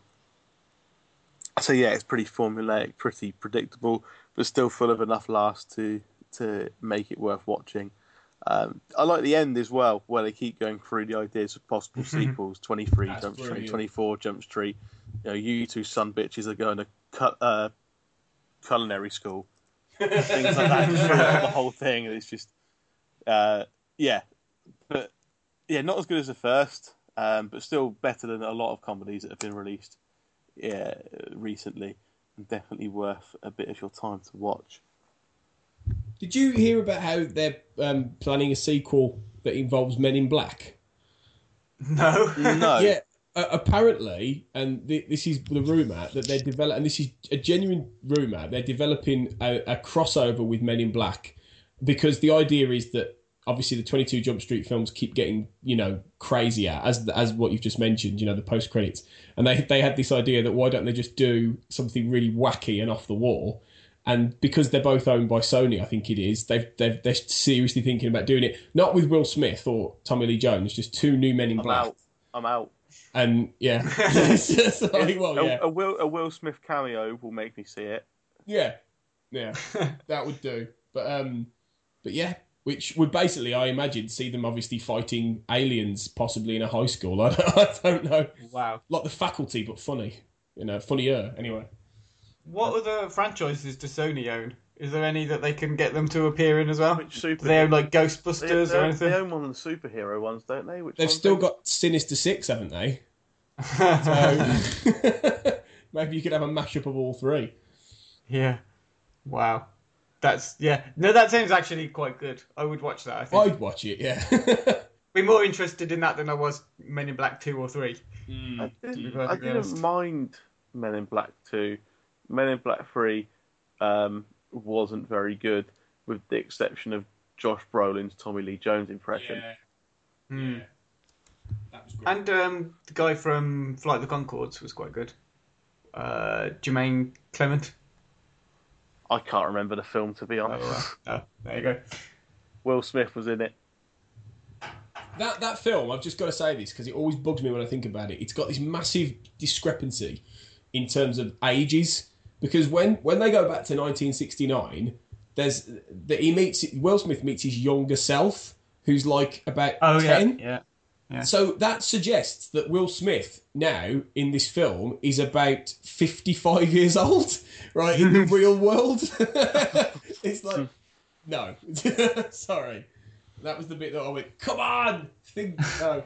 so yeah, it's pretty formulaic, pretty predictable, but still full of enough laughs to to make it worth watching. Um, I like the end as well, where they keep going through the ideas of possible sequels: Twenty Three That's Jump Street. Twenty Four Jump Street. You know, you two son bitches are going to cut uh, culinary school, things like that. Just the whole thing, and it's just, uh, yeah, but yeah, not as good as the first, um, but still better than a lot of comedies that have been released, yeah, recently, and definitely worth a bit of your time to watch. Did you hear about how they're um, planning a sequel that involves Men in Black? no. No, Yeah, uh, apparently, and th- this is the rumor that they're developing, and this is a genuine rumor. They're developing a, a crossover with Men in Black because the idea is that obviously the Twenty Two Jump Street films keep getting you know crazier as as what you've just mentioned. You know the post credits, and they they had this idea that why don't they just do something really wacky and off the wall. And because they're both owned by Sony, I think it is. They've, they've they're seriously thinking about doing it, not with Will Smith or Tommy Lee Jones, just two new Men in black. I'm Black. out. I'm out. And yeah, So, well, a, yeah, a Will a Will Smith cameo will make me see it. yeah, yeah, that would do. But um, but yeah, which would basically, I imagine, see them obviously fighting aliens, possibly in a high school. I don't, I don't know, Wow. like the faculty, but funny, you know, funnier. Anyway, What other franchises does Sony own? Is there any that they can get them to appear in as well? Which super? Do they own like Ghostbusters they, or anything? they own one of the superhero ones, don't they? Which they've one's still they? got Sinister Six, haven't they? So maybe you could have a mashup of all three. yeah. Wow. That's yeah. No, that sounds actually quite good. I would watch that. I think. I'd watch it. Yeah. Be more interested in that than I was Men in Black two or three. I be didn't, I didn't mind Men in Black 2. Men in Black 3 um, wasn't very good, with the exception of Josh Brolin's Tommy Lee Jones impression. Hmm. That was great. And um, the guy from Flight of the Conchords was quite good. Uh, Jermaine Clement. I can't remember the film to be honest. Oh, oh, there you go. Will Smith was in it. that that film, I've just got to say this because it always bugs me when I think about it. It's got this massive discrepancy in terms of ages because when when they go back to 1969, there's that he meets Will Smith meets his younger self who's like about Oh 10. yeah, yeah. So that suggests that Will Smith now in this film is about 55 years old, right? In the real world. it's like, no. Sorry. That was the bit that I went, come on! Think, no.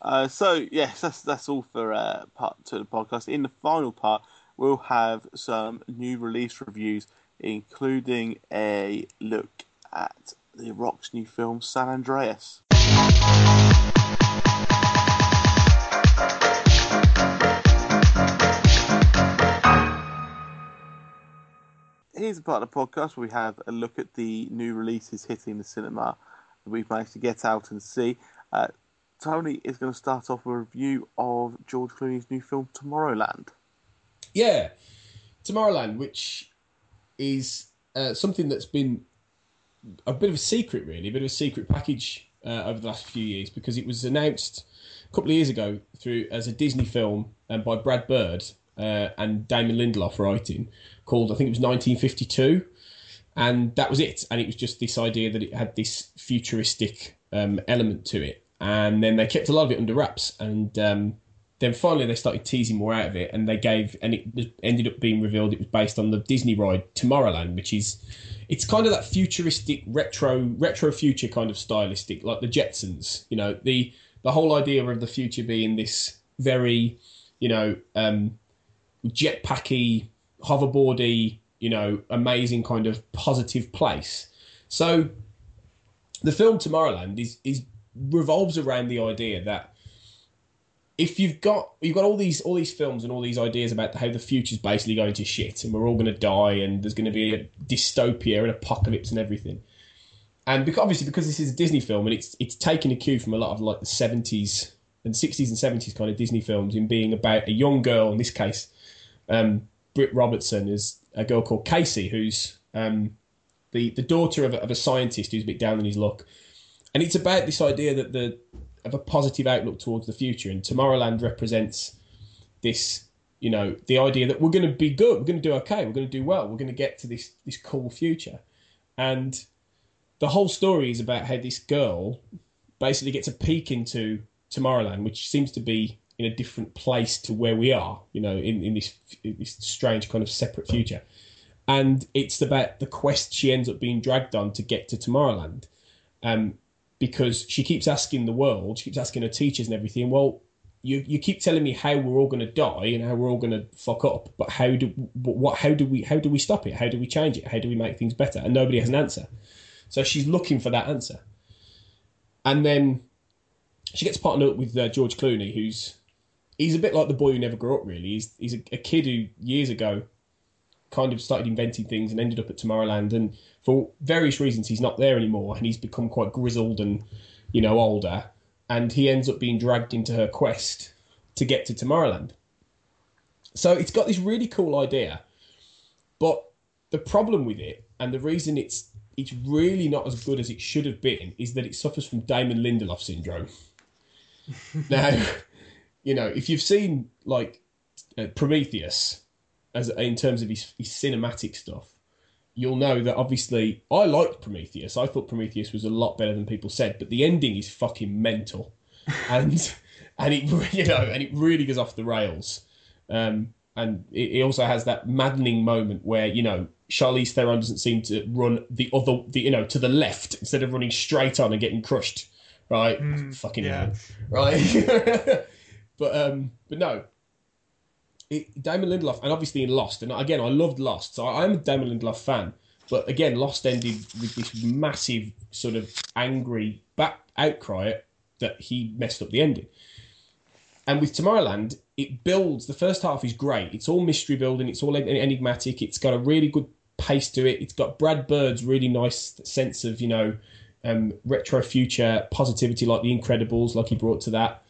Uh, so yes, that's that's all for uh, part two of the podcast. In the final part, we'll have some new release reviews, including a look at The Rock's new film San Andreas. Here's a part of the podcast where we have a look at the new releases hitting the cinema that we've managed to get out and see. Uh, Tony is going to start off with a review of George Clooney's new film Tomorrowland. Yeah. Tomorrowland, which is uh, something that's been a bit of a secret, really, a bit of a secret package uh, over the last few years because it was announced a couple of years ago through as a Disney film um, by Brad Bird uh, and Damon Lindelof writing called I think it was 1952, and that was it. And it was just this idea that it had this futuristic um, element to it, and then they kept a lot of it under wraps, and um, then finally they started teasing more out of it, and they gave, and it was, ended up being revealed it was based on the Disney ride Tomorrowland, which is it's kind of that futuristic retro retro future kind of stylistic, like the Jetsons. You know, the the whole idea of the future being this very, you know, um, jetpacky, hoverboardy, you know, amazing kind of positive place. So the film Tomorrowland is is revolves around the idea that if you've got you've got all these all these films and all these ideas about how the future's basically going to shit and we're all going to die and there's going to be a dystopia and apocalypse and everything. And because, obviously because this is a Disney film and it's it's taking a cue from a lot of like the 70s and 60s and 70s kind of Disney films in being about a young girl in this case um, Britt Robertson is a girl called Casey who's um, the the daughter of a, of a scientist who's a bit down on his luck and it's about this idea that the of a positive outlook towards the future. And Tomorrowland represents this you know the idea that we're going to be good we're going to do okay we're going to do well we're going to get to this this cool future. And the whole story is about how this girl basically gets a peek into Tomorrowland which seems to be in a different place to where we are you know in, in this in this strange kind of separate future. And it's about the quest she ends up being dragged on to get to Tomorrowland. Um, because she keeps asking the world, she keeps asking her teachers and everything. Well, you you keep telling me how we're all going to die and how we're all going to fuck up, but how do what how do we how do we stop it? How do we change it? How do we make things better? And nobody has an answer. So she's looking for that answer, and then she gets partnered up with uh, George Clooney, who's he's a bit like the boy who never grew up. Really, he's he's a, a kid who years ago kind of started inventing things and ended up at Tomorrowland. And for various reasons, he's not there anymore, and he's become quite grizzled and you know older. And he ends up being dragged into her quest to get to Tomorrowland. So it's got this really cool idea, but the problem with it, and the reason it's it's really not as good as it should have been, is that it suffers from Damon Lindelof syndrome. now, you know, if you've seen like uh, Prometheus, as in terms of his, his cinematic stuff, you'll know that obviously I liked Prometheus. I thought Prometheus was a lot better than people said, but the ending is fucking mental, and and it you know and it really goes off the rails. Um, and it, it also has that maddening moment where you know Charlize Theron doesn't seem to run the other the you know to the left instead of running straight on and getting crushed, right? fucking yeah. hell, right? but um, but no, it, Damon Lindelof, and obviously in Lost, and again, I loved Lost, so I'm a Damon Lindelof fan. But again, Lost ended with this massive sort of angry back outcry that he messed up the ending. And with Tomorrowland, it builds. The first half is great. It's all mystery building. It's all enigmatic. It's got a really good pace to it. It's got Brad Bird's really nice sense of you know um, retro future positivity like The Incredibles, like he brought to that.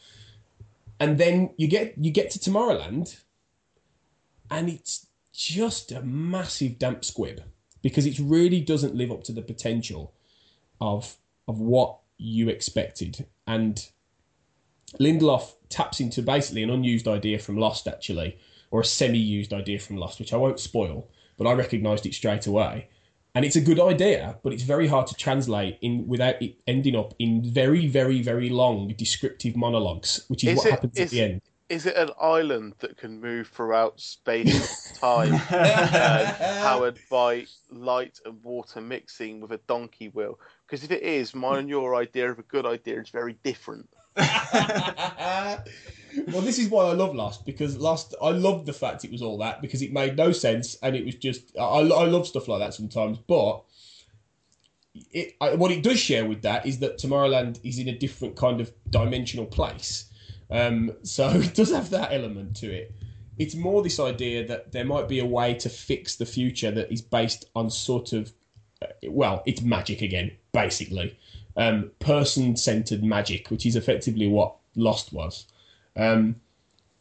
And then you get you get to Tomorrowland, and it's just a massive damp squib because it really doesn't live up to the potential of of what you expected. And Lindelof taps into basically an unused idea from Lost, actually, or a semi-used idea from Lost, which I won't spoil, but I recognised it straight away. And it's a good idea, but it's very hard to translate in without it ending up in very, very, very long descriptive monologues, which is, Is what it- happens at the end. Is it an island that can move throughout space and time, uh, powered by light and water mixing with a donkey wheel? Because if it is, mine and your idea of a good idea is very different. well, this is why I love Lost because Lost, I loved the fact it was all that because it made no sense and it was just I, I love stuff like that sometimes, but it I, what it does share with that is that Tomorrowland is in a different kind of dimensional place, um, so it does have that element to it. It's more this idea that there might be a way to fix the future that is based on sort of uh, well, it's magic again, basically. Um, person centered magic, which is effectively what Lost was. Um,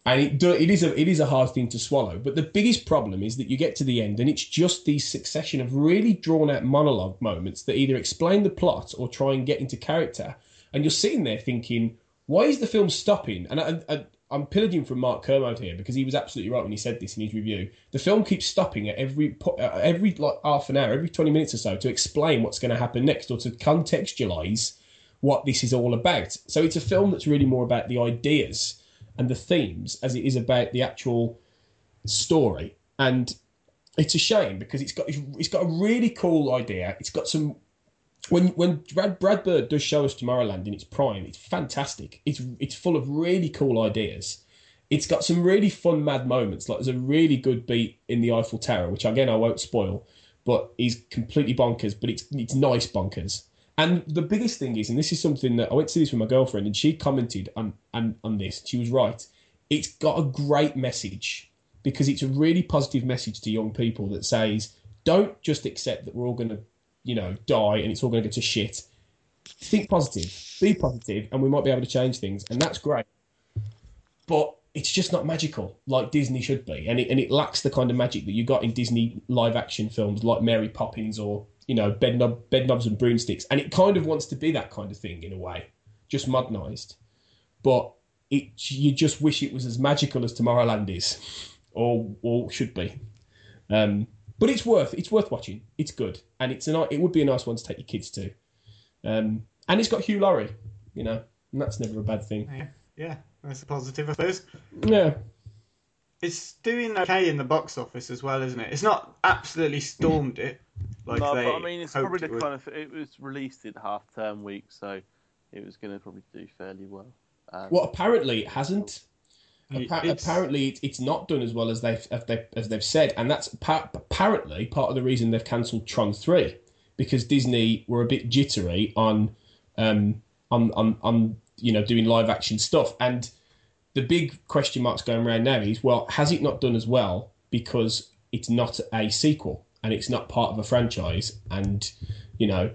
and it, do, it is a it is a hard thing to swallow. But the biggest problem is that you get to the end, and it's just these succession of really drawn out monologue moments that either explain the plot or try and get into character. And you're sitting there thinking, why is the film stopping? And I, I, I'm pillaging from Mark Kermode here because he was absolutely right when he said this in his review. The film keeps stopping at every uh, every like half an hour, every 20 minutes or so to explain what's going to happen next or to contextualize what this is all about. So it's a film that's really more about the ideas and the themes as it is about the actual story. And it's a shame because it's got it's got a really cool idea. It's got some when when Brad, Brad Bird does show us Tomorrowland in its prime, it's fantastic. It's it's full of really cool ideas. It's got some really fun, mad moments. Like there's a really good beat in the Eiffel Tower, which again I won't spoil, but is completely bonkers. But it's it's nice bonkers. And the biggest thing is, and this is something that I went to this with my girlfriend, and she commented on on, on this. She was right. It's got a great message because it's a really positive message to young people that says, don't just accept that we're all going to, you know, die and it's all going to go to shit. Think positive, be positive, and we might be able to change things, and that's great. But it's just not magical like Disney should be, and it and it lacks the kind of magic that you got in Disney live action films like Mary Poppins or you know Bedknob, Bedknobs and Broomsticks, and it kind of wants to be that kind of thing in a way, just modernised. But it you just wish it was as magical as Tomorrowland is, or or should be. Um, but it's worth it's worth watching. It's good, and it's a ni- it would be a nice one to take your kids to. Um, and it's got Hugh Laurie, you know, and that's never a bad thing. Yeah, yeah, that's a positive, I suppose. Yeah, It's doing okay in the box office as well, isn't it? It's not absolutely stormed it like no, they but I mean, it's probably the would. kind of it was released in half term week, so it was going to probably do fairly well. Um, well, apparently it hasn't. Appa- It's- apparently, it's, not done as well as they've as they've, as they've said, and that's pa- apparently part of the reason they've cancelled Tron three because Disney were a bit jittery on um on on, on you know doing live action stuff, and the big question marks going around now is well, has it not done as well because it's not a sequel and it's not part of a franchise, and you know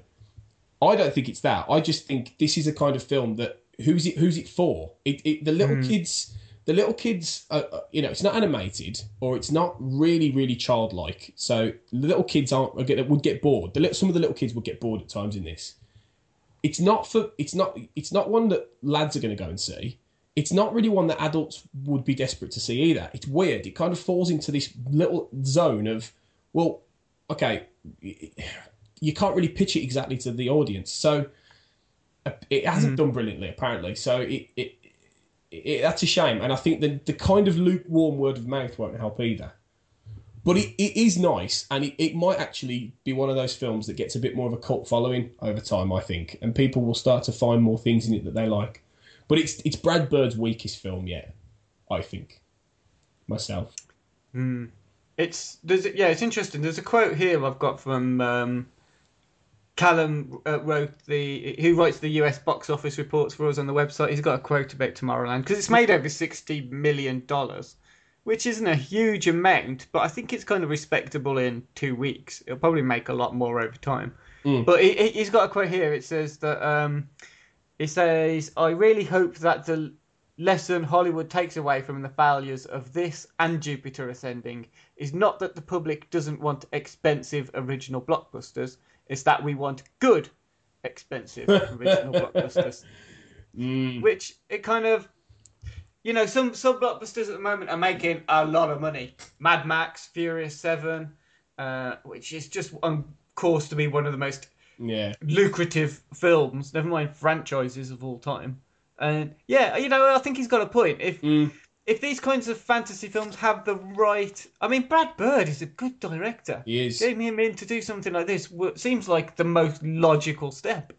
I don't think it's that. I just think this is a kind of film that who's it who's it for? It, it the little kids, the little kids, uh, uh, you know, it's not animated or it's not really really childlike. So the little kids aren't are would get bored. The little, some of the little kids would get bored at times in this. It's not for it's not it's not one that lads are going to go and see. It's not really one that adults would be desperate to see either. It's weird. It kind of falls into this little zone of well, okay, you can't really pitch it exactly to the audience. So uh, it hasn't done brilliantly, apparently. So it, it, it, that's a shame. And I think the, the kind of lukewarm word of mouth won't help either. But it, it is nice, and it, it might actually be one of those films that gets a bit more of a cult following over time, I think. And people will start to find more things in it that they like. But it's it's Brad Bird's weakest film yet, I think. Myself. It's there's yeah, it's interesting. There's a quote here I've got from um, Callum uh, wrote the who writes the US box office reports for us on the website. He's got a quote about Tomorrowland because it's made over sixty million dollars, which isn't a huge amount, but I think it's kind of respectable in two weeks. It'll probably make a lot more over time. But he, he's got a quote here. It says that um, it says, "I really hope that the lesson Hollywood takes away from the failures of this and Jupiter Ascending is not that the public doesn't want expensive original blockbusters; it's that we want good, expensive original blockbusters." Which it kind of you know, some some blockbusters at the moment are making a lot of money. Mad Max, Furious Seven, uh, which is just on course to be one of the most Yeah. lucrative films, never mind franchises of all time. And yeah, you know, I think he's got a point. If if these kinds of fantasy films have the right, I mean, Brad Bird is a good director. He is. Getting him in to do something like this seems like the most logical step,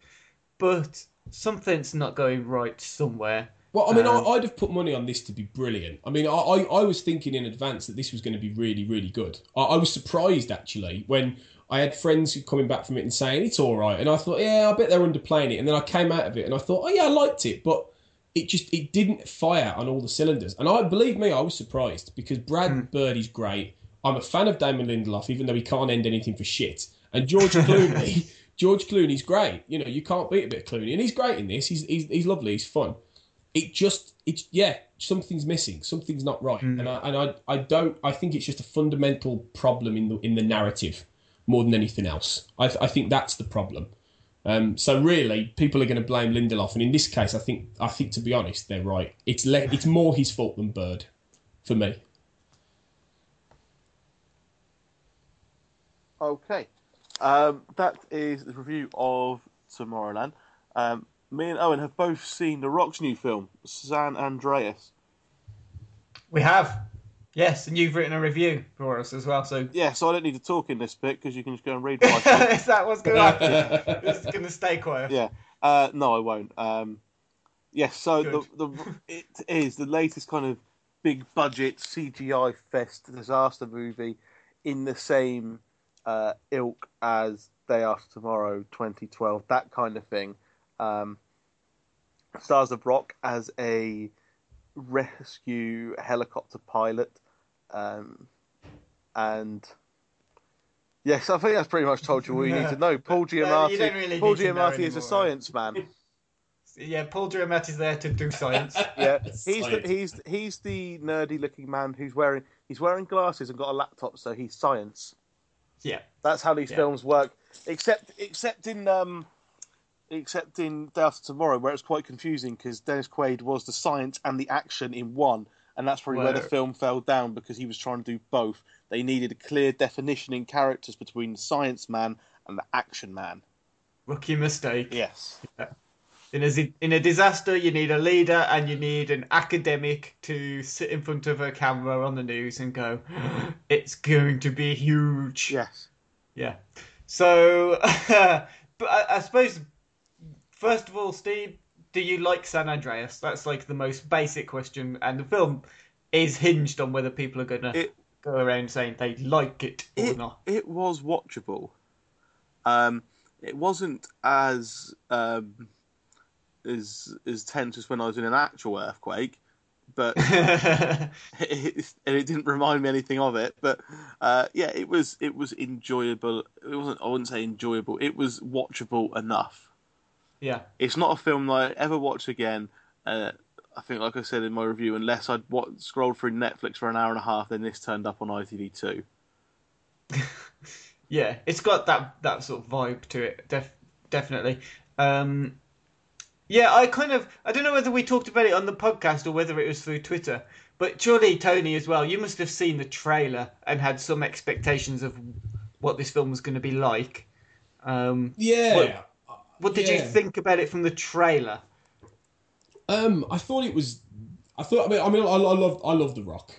but something's not going right somewhere. Well, I mean, Um, I, I'd have put money on this to be brilliant. I mean, I, I, I was thinking in advance that this was going to be really, really good. I, I was surprised actually when I had friends who coming back from it and saying it's all right, and I thought, yeah, I bet they're underplaying it. And then I came out of it and I thought, oh yeah, I liked it, but it just it didn't fire on all the cylinders. And I believe me, I was surprised because Brad hmm. Bird is great. I'm a fan of Damon Lindelof, even though he can't end anything for shit. And George Clooney, George Clooney's great. You know, you can't beat a bit of Clooney, and he's great in this. He's he's, he's lovely. He's fun it just it's yeah something's missing something's not right hmm. and I and I, I don't I think it's just a fundamental problem in the in the narrative more than anything else I, I think that's the problem um, so really people are going to blame Lindelof and in this case I think I think to be honest they're right it's le- it's more his fault than Bird for me Okay. Um, that is the review of Tomorrowland. Um, me and Owen have both seen The Rock's new film, San Andreas. We have. Yes, and you've written a review for us as well, so Yeah, so I don't need to talk in this bit because you can just go and read what I is that what's going to happen? it's going to stay quiet. Yeah. Uh, no, I won't. Um, yes, so the, the it is the latest kind of big budget CGI fest disaster movie in the same uh, ilk as Day After Tomorrow 2012, that kind of thing. Um, stars of Rock as a rescue helicopter pilot, um, and yes, I think that's pretty much told you all you need to know. Paul Giamatti, don't really Paul Giamatti is a science man. Yeah, Paul Giamatti is there to do science. Yeah, he's the, he's he's the nerdy looking man who's wearing he's wearing glasses and got a laptop, so he's science. yeah. That's how these Yeah. films work. Except except in um except in Day After Tomorrow, where it's quite confusing because Dennis Quaid was the science and the action in one, and that's probably where the film fell down because he was trying to do both. They needed a clear definition in characters between the science man and the action man. Rookie mistake. Yes. In a, in a disaster, you need a leader and you need an academic to sit in front of a camera on the news and go, it's going to be huge. Yes. Yeah. So, but I, I suppose, first of all, Steve, do you like San Andreas? That's like the most basic question, and the film is hinged on whether people are going to It- go around saying they like it or it, not. it was watchable. Um, it wasn't as um, as as tense as when I was in an actual earthquake, but it, and it didn't remind me anything of it. But uh, yeah, it was it was enjoyable. It wasn't. I wouldn't say enjoyable. It was watchable enough. Yeah. It's not a film that I ever watch again. Uh, I think, like I said in my review, unless I'd wa scrolled through Netflix for an hour and a half, then this turned up on ITV2. Yeah, it's got that that sort of vibe to it, def- definitely. Um, yeah, I kind of I don't know whether we talked about it on the podcast or whether it was through Twitter, but surely Tony as well. You must have seen the trailer and had some expectations of what this film was going to be like. Um, yeah what did you think about it from the trailer? Um, I thought it was. I thought. I mean, I mean, I, I love. I love The Rock.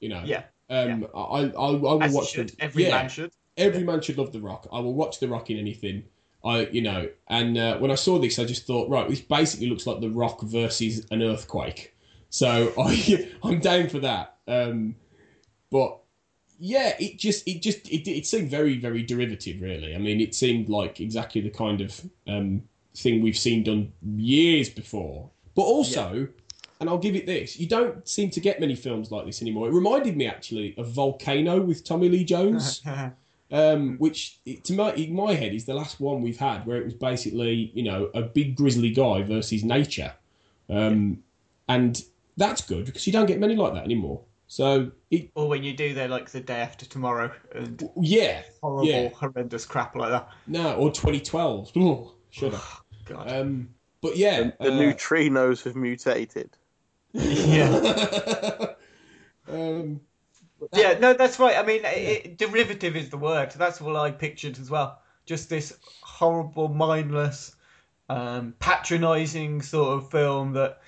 You know. Yeah, Um, I, I, I will as watch the, Every yeah, man should. Every man should love The Rock. I will watch The Rock in anything. I, you know, and uh, when I saw this, I just thought, right, this basically looks like The Rock versus an earthquake. So I, I'm down for that. Um, but yeah, it just, it just, it, it seemed very, very derivative, really. I mean, it seemed like exactly the kind of um, thing we've seen done years before. But also, and I'll give it this: you don't seem to get many films like this anymore. It reminded me actually of Volcano with Tommy Lee Jones. Um, which to my in my head is the last one we've had where it was basically you know a big grizzly guy versus nature, um, and that's good because you don't get many like that anymore. So it, Or when you do, they're like the day after tomorrow and yeah, horrible, yeah, horrendous crap like that. no, or 2012. Ugh, Shut up. God. Um, but yeah, The uh, neutrinos have mutated. yeah. um, Yeah, no, that's right. I mean, it, it- derivative is the word. That's what I pictured as well. Just this horrible, mindless, um, patronising sort of film that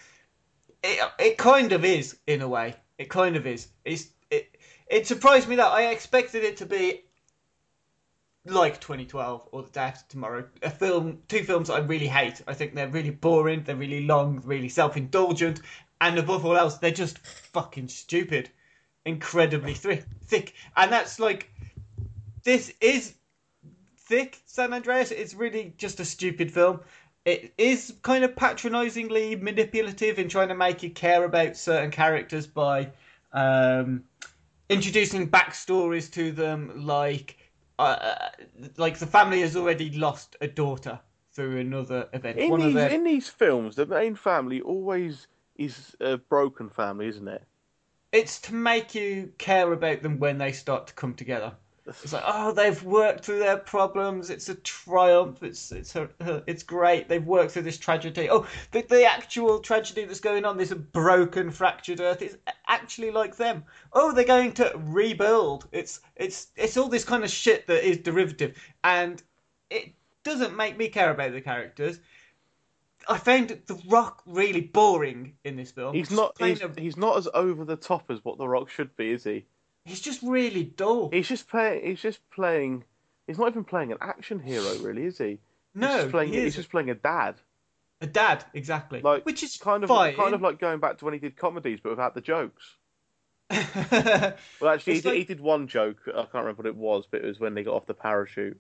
it it kind of is in a way. It kind of is. It's it. It surprised me that I expected it to be like 2012 or The Day After Tomorrow, a film, two films I really hate. I think they're really boring, they're really long, really self-indulgent, and above all else, they're just fucking stupid incredibly thick, thick, and that's like this is thick. San Andreas. It's really just a stupid film. It is kind of patronisingly manipulative in trying to make you care about certain characters by um, introducing backstories to them, like uh, like the family has already lost a daughter through another event. In One of these, their in these films, the main family always is a broken family, isn't it? it's to make you care about them when they start to come together. It's like, oh, they've worked through their problems. It's a triumph. It's it's a, it's great. They've worked through this tragedy. Oh, the the actual tragedy that's going on, this broken, fractured Earth, is actually like them. Oh, they're going to rebuild. It's it's it's all this kind of shit that is derivative, and it doesn't make me care about the characters. I found The Rock really boring in this film. He's not. He's, a- he's not as over the top as what The Rock should be, is he? He's just really dull. He's just playing. He's just playing. He's not even playing an action hero, really, is he? He's no, just playing. he He's just playing a dad. a dad, exactly. Like Which is kind of fine. kind of like going back to when he did comedies, but without the jokes. Well, actually, he It's did, like- he did one joke. I can't remember what it was, but it was when they got off the parachute.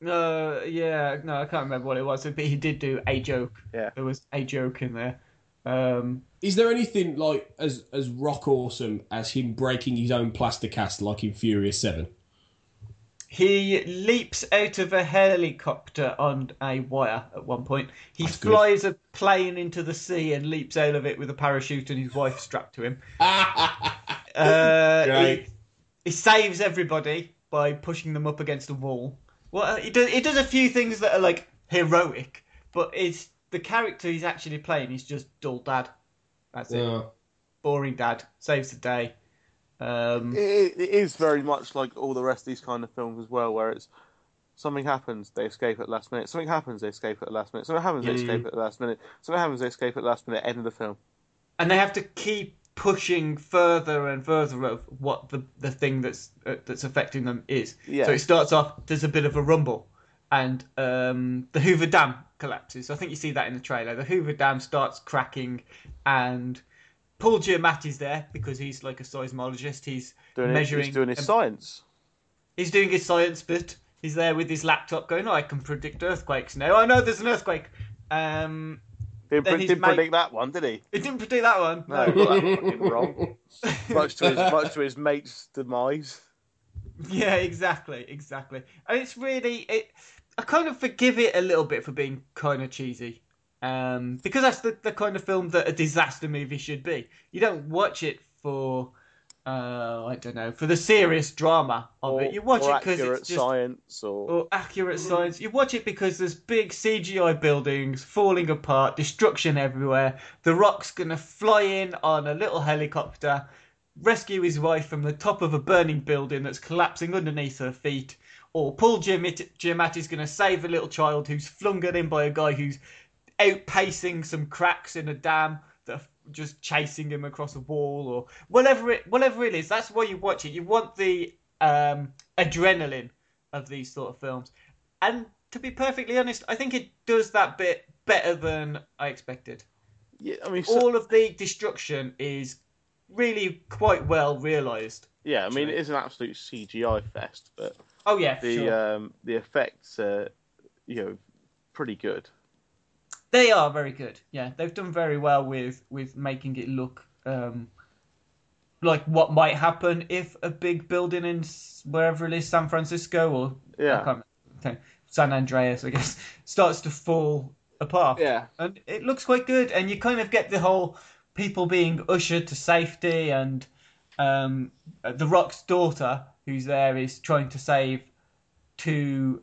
no, yeah, no, I can't remember what it was, but he did do a joke. Yeah. There was a joke in there. Um, is there anything like as as rock awesome as him breaking his own plaster cast like in Furious Seven? he leaps out of a helicopter on a wire at one point. He That's good. flies a plane into the sea and leaps out of it with a parachute and his wife strapped to him. Uh, he, he saves everybody by pushing them up against a wall. Well, he does. He does a few things that are like heroic, but it's the character he's actually playing. is just dull dad. That's it. Boring dad saves the day. Um, It, it is very much like all the rest of these kind of films as well, where it's something happens, they escape at the last minute. Something happens, they escape at the last minute. Something happens, they escape at the last minute. Something happens, they escape at the last minute. End of the film. and they have to keep pushing further and further of what the the thing that's uh, that's affecting them is. Yeah. So it starts off. There's a bit of a rumble, and um, the Hoover Dam collapses. I think you see that in the trailer. The Hoover Dam starts cracking, and Paul Giamatti's there because he's like a seismologist. He's Doing it, measuring. he's doing his um, science. he's doing his science bit. He's there with his laptop, going, "Oh, I can predict earthquakes now. I know there's an earthquake." Um, Didn't, pre- didn't made- predict that one, did he? he didn't predict that one. No, he got that fucking wrong. Much to his much to his mate's demise. Yeah, exactly, exactly. And it's really it. I kind of forgive it a little bit for being kind of cheesy, um, because that's the, the kind of film that a disaster movie should be. You don't watch it for, uh, I don't know, for the serious drama of Or, it. You watch it because it's just science, or or accurate science. You watch it because there's big CGI buildings falling apart, destruction everywhere. The Rock's gonna fly in on a little helicopter, rescue his wife from the top of a burning building that's collapsing underneath her feet. Or Paul Giamatti- Giamatti's gonna save a little child who's flung at him by a guy who's outpacing some cracks in a dam that are just chasing him across a wall or whatever it whatever it is. That's why you watch it. You want the um, adrenaline of these sort of films. And to be perfectly honest, I think it does that bit better than I expected. yeah, I mean, so, All of the destruction is really quite well realised. yeah, I mean, it is an absolute CGI fest, but Oh yeah, the sure. um, the effects are, you know, pretty good. They are very good. Yeah, they've done very well with with making it look um, like what might happen if a big building in wherever it is, San Francisco or Yeah. can't San Andreas, I guess, starts to fall apart. Yeah. and it looks quite good. And you kind of get the whole people being ushered to safety, and um, the Rock's daughter, who's there, is trying to save two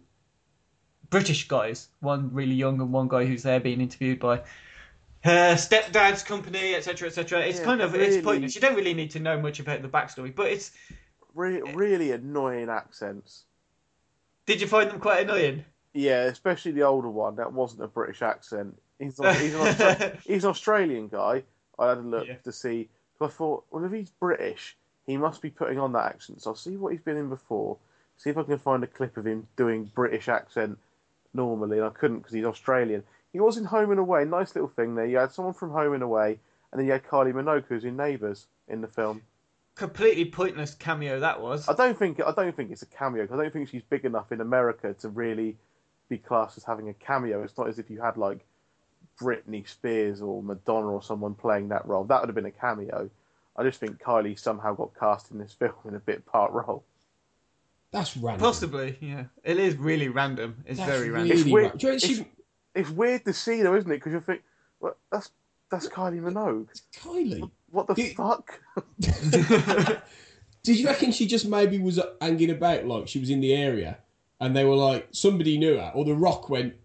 British guys, one really young and one guy who's there being interviewed by her stepdad's company, etc., etc. It's Yeah, kind of but it's pointless. You don't really need to know much about the backstory, but it's. Re- really annoying accents. Did you find them quite annoying? Yeah, especially the older one. That wasn't a British accent. He's, not, he's, an, Austra- he's an Australian guy. I had a look Yeah. to see. I thought, well, if he's British, he must be putting on that accent. So I'll see what he's been in before. See if I can find a clip of him doing British accent normally. And I couldn't because he's Australian. He was in Home and Away. Nice little thing there. You had someone from Home and Away, and then you had Kylie Minogue who's in Neighbours in the film. Completely pointless cameo that was. I don't think I don't think it's a cameo 'cause I don't think she's big enough in America to really be classed as having a cameo. It's not as if you had like Britney Spears or Madonna or someone playing that role. That would have been a cameo. I just think Kylie somehow got cast in this film in a bit part role. That's random. Possibly, yeah. It is really random. It's That's very really random. It's weird. ra- Do she, It's- It's weird to see though, isn't it? Because you think, well, that's that's Kylie Minogue. Kylie. What the Did- fuck? Did you reckon she just maybe was hanging about like she was in the area and they were like, somebody knew her, or The Rock went,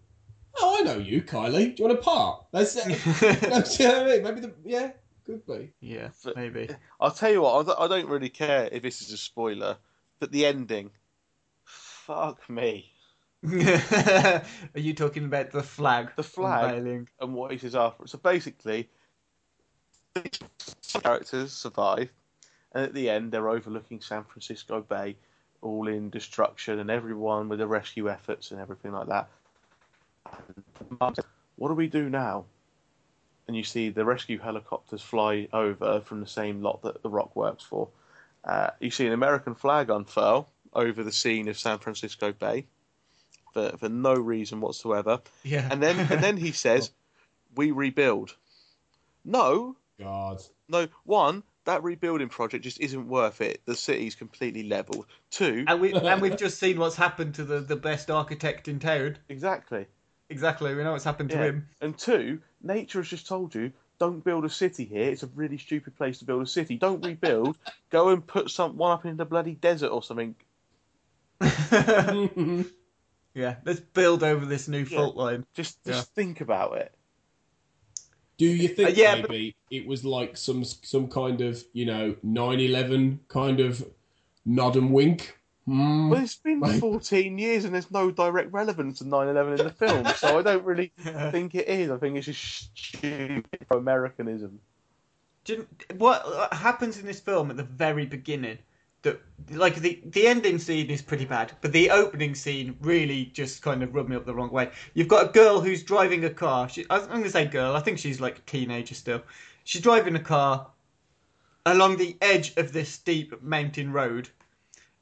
Oh, I know you, Kylie. Do you want a part? That's it. That's you know I mean. Maybe the yeah, could be. yeah, maybe. Eh, I'll tell you what. I don't- I don't really care if this is a spoiler, but the ending, fuck me. Are you talking about the flag? The flag? unveiling? and what he says after. So basically, some characters survive, and at the end, they're overlooking San Francisco Bay, all in destruction, and everyone with the rescue efforts and everything like that. And Mum says, What do we do now? And you see the rescue helicopters fly over from the same lot that The Rock works for. Uh, you see an American flag unfurl over the scene of San Francisco Bay for, for no reason whatsoever. Yeah. And then and then he says, "We rebuild." No, God. no. One, that rebuilding project just isn't worth it. The city's completely leveled. Two, and we and we've just seen what's happened to the, the best architect in town. exactly. Exactly, we know what's happened to him. And two, nature has just told you, don't build a city here. It's a really stupid place to build a city. Don't rebuild. Go and put some one up in the bloody desert or something. Yeah, let's build over this new Yeah. fault line. Just just think about it. Do you think Uh, yeah, but- maybe it was like some some kind of you know 9-11 kind of nod and wink? Hmm. Well, it's been Right. 14 years and there's no direct relevance to 9/11 in the film, so I don't really think it is. I think it's just stupid Americanism. You, what happens in this film at the very beginning? That like the the ending scene is pretty bad, but the opening scene really just kind of rubbed me up the wrong way. You've got a girl who's driving a car. She, I'm going to say girl. I think she's like a teenager still. She's driving a car along the edge of this steep mountain road,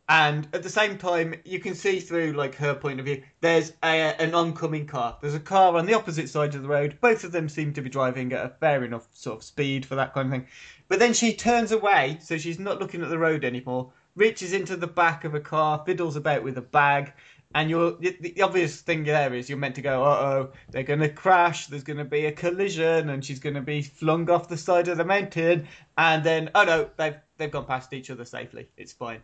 and at the same time you can see through like her point of view. There's a, an oncoming car. There's a car on the opposite side of the road. Both of them seem to be driving at a fair enough sort of speed for that kind of thing. But then she turns away, so she's not looking at the road anymore. Reaches into the back of a car, fiddles about with a bag, and you're the, obvious thing there is you're meant to go, uh oh, they're going to crash. There's going to be a collision, and she's going to be flung off the side of the mountain. And then, oh no, they've they've gone past each other safely. It's fine.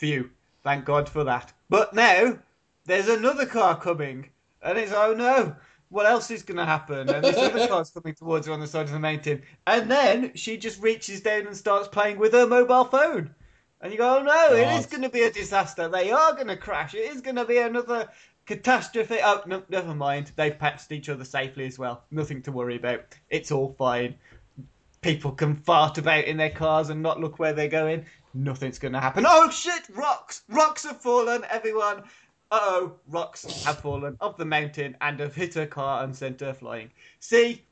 Phew, thank God for that. But now there's another car coming, and it's oh no, what else is going to happen? And this other car's coming towards her on the side of the mountain, and then she just reaches down and starts playing with her mobile phone. And you go, oh no, it is going to be a disaster. They are going to crash. It is going to be another catastrophe. Oh, no, never mind. They've patched each other safely as well. Nothing to worry about. It's all fine. People can fart about in their cars and not look where they're going. Nothing's going to happen. Oh shit! Rocks! Rocks have fallen, everyone! Uh oh, rocks have fallen off the mountain and have hit her car and sent her flying. See?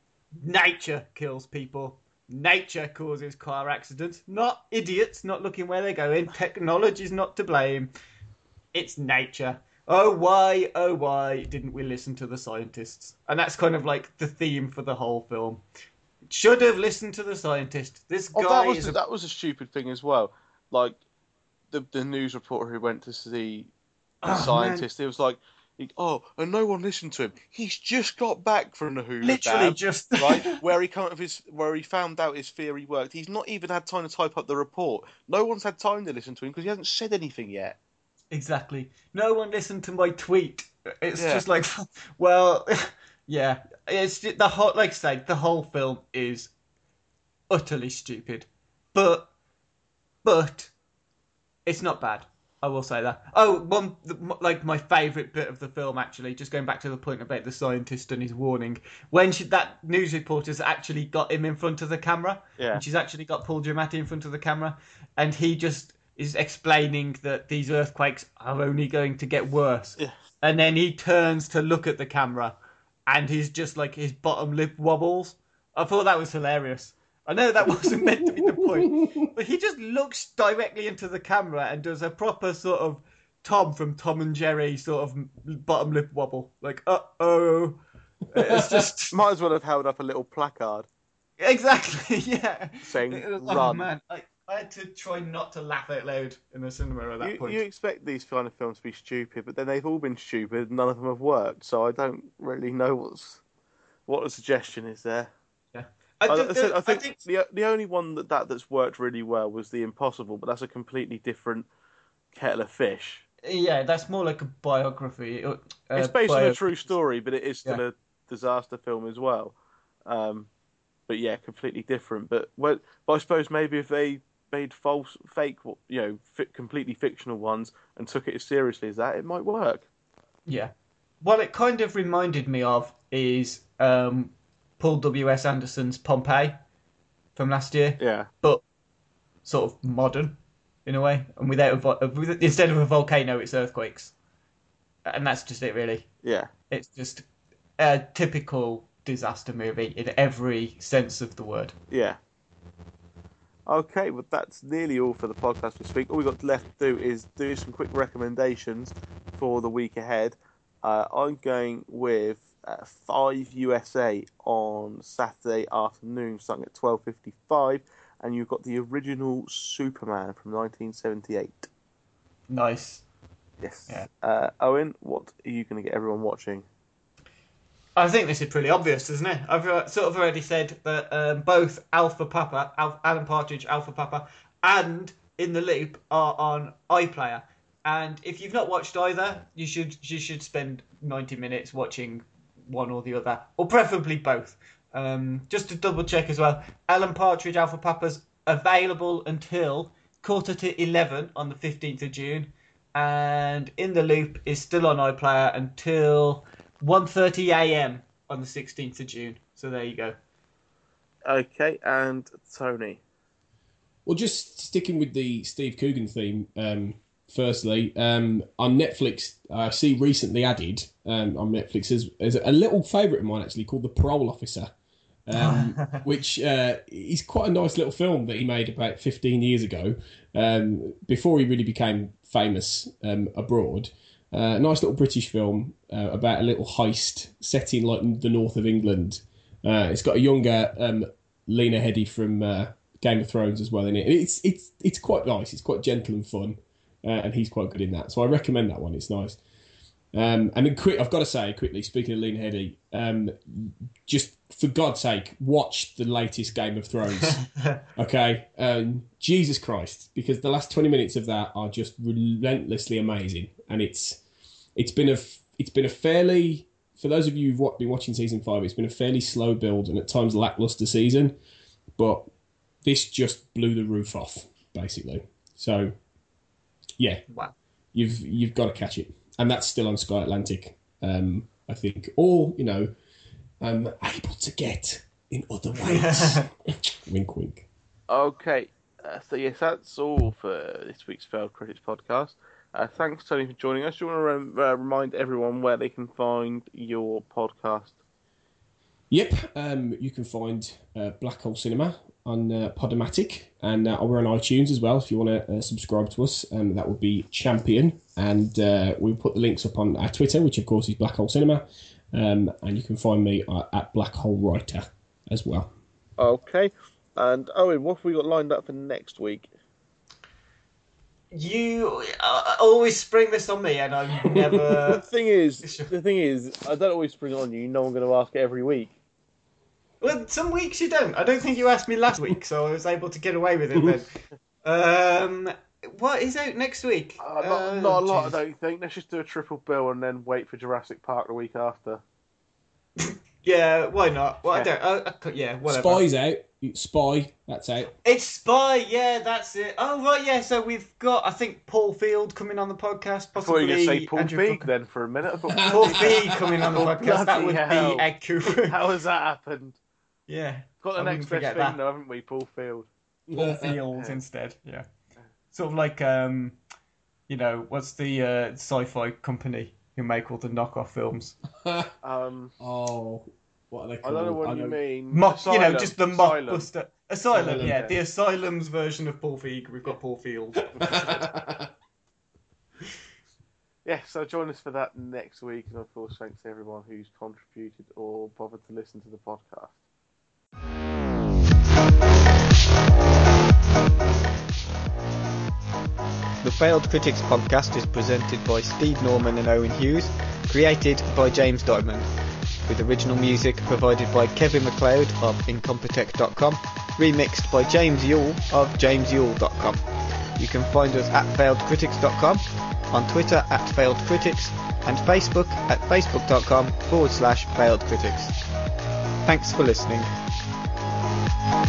Nature kills people. Nature causes car accidents, not idiots not looking where they're going. Technology's not to blame. It's nature. Oh, why, oh, why didn't we listen to the scientists? And that's kind of like the theme for the whole film. should have listened to the scientist. This guy Oh, that was is a that was a stupid thing as well. Like the the news reporter who went to see the Oh, man. scientist, it was like, he- oh, and no one listened to him. He's just got back from the Hoover literally Dam, just right where he come up with his where he found out his theory worked. He's not even had time to type up the report. No one's had time to listen to him because he hasn't said anything yet. Exactly. No one listened to my tweet. It's Yeah. just like, well, yeah. It's the whole, like I say, the whole film is utterly stupid, but, but, it's not bad. I will say that. Oh, one like my favourite bit of the film actually. Just going back to the point about the scientist and his warning. When she, that news reporter's actually got him in front of the camera, Yeah. and she's actually got Paul Giamatti in front of the camera, and he just is explaining that these earthquakes are only going to get worse. Yeah. And then he turns to look at the camera, and he's just like his bottom lip wobbles. I thought that was hilarious. I know that wasn't meant to be the point, but he just looks directly into the camera and does a proper sort of Tom from Tom and Jerry sort of bottom lip wobble, like uh oh. It's just Might as well have held up a little placard exactly yeah. saying was- "Run." Oh man, I, I had to try not to laugh out loud in the cinema at that You, point. you expect these kind of films to be stupid, but then they've all been stupid. and None of them have worked, so I don't really know what's what the suggestion is there. I, I, do- I said- I I think, think the the only one that, that that's worked really well was The Impossible, but that's a completely different kettle of fish. yeah, that's more like a biography. uh, it's based on a true story, but it is still Yeah. a disaster film as well. Um, but yeah, completely different. But well, but I suppose maybe if they made false, fake, you know, fi- completely fictional ones and took it as seriously as that, it might work. Yeah. What it kind of reminded me of is um, Paul W. S. Anderson's Pompeii from last year, Yeah, but sort of modern in a way, and without a vo- instead of a volcano, it's earthquakes, and that's just it really. yeah. It's just a typical disaster movie in every sense of the word. Yeah. Okay, well, that's nearly all for the podcast this week. All we've got left to do is do some quick recommendations for the week ahead. Uh, I'm going with uh, 5 USA on Saturday afternoon, starting at 12.55, and you've got the original Superman from 1978. Nice. Yes. Yeah. Uh, Owen, what are you going to get everyone watching? I think this is pretty obvious, isn't it? I've uh, sort of already said that um, both Alpha Papa, Al- Alan Partridge, Alpha Papa, and In the Loop are on iPlayer. And if you've not watched either, you should you should spend ninety minutes watching one or the other, or preferably both. Um, just to double check as well, Alan Partridge, Alpha Papa's available until quarter to eleven on the fifteenth of June, and In the Loop is still on iPlayer until 1.30 a.m. on the 16th of June. So there you go. Okay, and Tony. Well, just sticking with the Steve Coogan theme, um, firstly, um, on Netflix, I see recently added um, on Netflix is, is a little favourite of mine actually called The Parole Officer, um, which uh, is quite a nice little film that he made about 15 years ago um, before he really became famous um, abroad. Uh, nice little British film uh, about a little heist set in like the north of England. Uh, it's got a younger um, Lena Headey from uh, Game of Thrones as well in it. It's it's it's quite nice. It's quite gentle and fun, uh, and he's quite good in that. So I recommend that one. It's nice. Um, and then quick, I've got to say quickly. Speaking of Lena Headey, um, just for God's sake, watch the latest Game of Thrones. okay, um, Jesus Christ, because the last twenty minutes of that are just relentlessly amazing, and it's it's been a it's been a fairly for those of you who've been watching season five, it's been a fairly slow build and at times lackluster season, but this just blew the roof off basically. So yeah, Wow. you've you've got to catch it, and that's still on Sky Atlantic, um, I think, or you know, I'm able to get in other ways. wink, wink. Okay, uh, so yes, that's all for this week's Failed Critics podcast. Uh, thanks, Tony, for joining us. Do you want to rem- uh, remind everyone where they can find your podcast? Yep, um, you can find uh, Black Hole Cinema on uh, Podomatic, and uh, we're on iTunes as well. If you want to uh, subscribe to us, um, that would be Champion, and uh, we'll put the links up on our Twitter, which of course is Black Hole Cinema, um, and you can find me uh, at Black Hole Writer as well. Okay. And Owen, what have we got lined up for next week? You uh, always spring this on me, and I'm the never. thing is, the thing is, I don't always spring it on you. You know I'm going to ask it every week. Well, some weeks you don't. I don't think you asked me last week, so I was able to get away with it then. um, what is out next week? Uh, not, Oh, not a lot, I don't think. Let's just do a triple bill and then wait for Jurassic Park the week after. Yeah, why not? Well, I don't. I, I, yeah, whatever. Spy's out. Spy, that's out. It's Spy. Yeah, that's it. Oh right, yeah. So we've got, I think, Paul Field coming on the podcast. I thought you were Possibly going to say Paul Andrew Feig Fucker. then for a minute. Paul Feig coming on the Oh, podcast. That would hell. be Ed Cooper. How has that happened? Yeah, Got the I next best thing, that. though, haven't we? Paul Field. Paul Field instead. Yeah, sort of like um, you know, what's the uh, sci-fi company who make all the knockoff films? Um, oh, what are they I called? don't know what you know- mean. Mock, you know, just the Asylum. mockbuster. Asylum, Asylum, yeah, yeah. the Asylum's version of Paul Feig. We've got Paul Field. Yeah, so join us for that next week. And of course, thanks to everyone who's contributed or bothered to listen to the podcast. The Failed Critics podcast is presented by Steve Norman and Owen Hughes, created by James Diamond, with original music provided by Kevin MacLeod of Incompetech.com, remixed by James Yule of JamesYule.com. You can find us at FailedCritics.com, on Twitter at FailedCritics, and Facebook at Facebook.com forward slash FailedCritics. Thanks for listening. Thank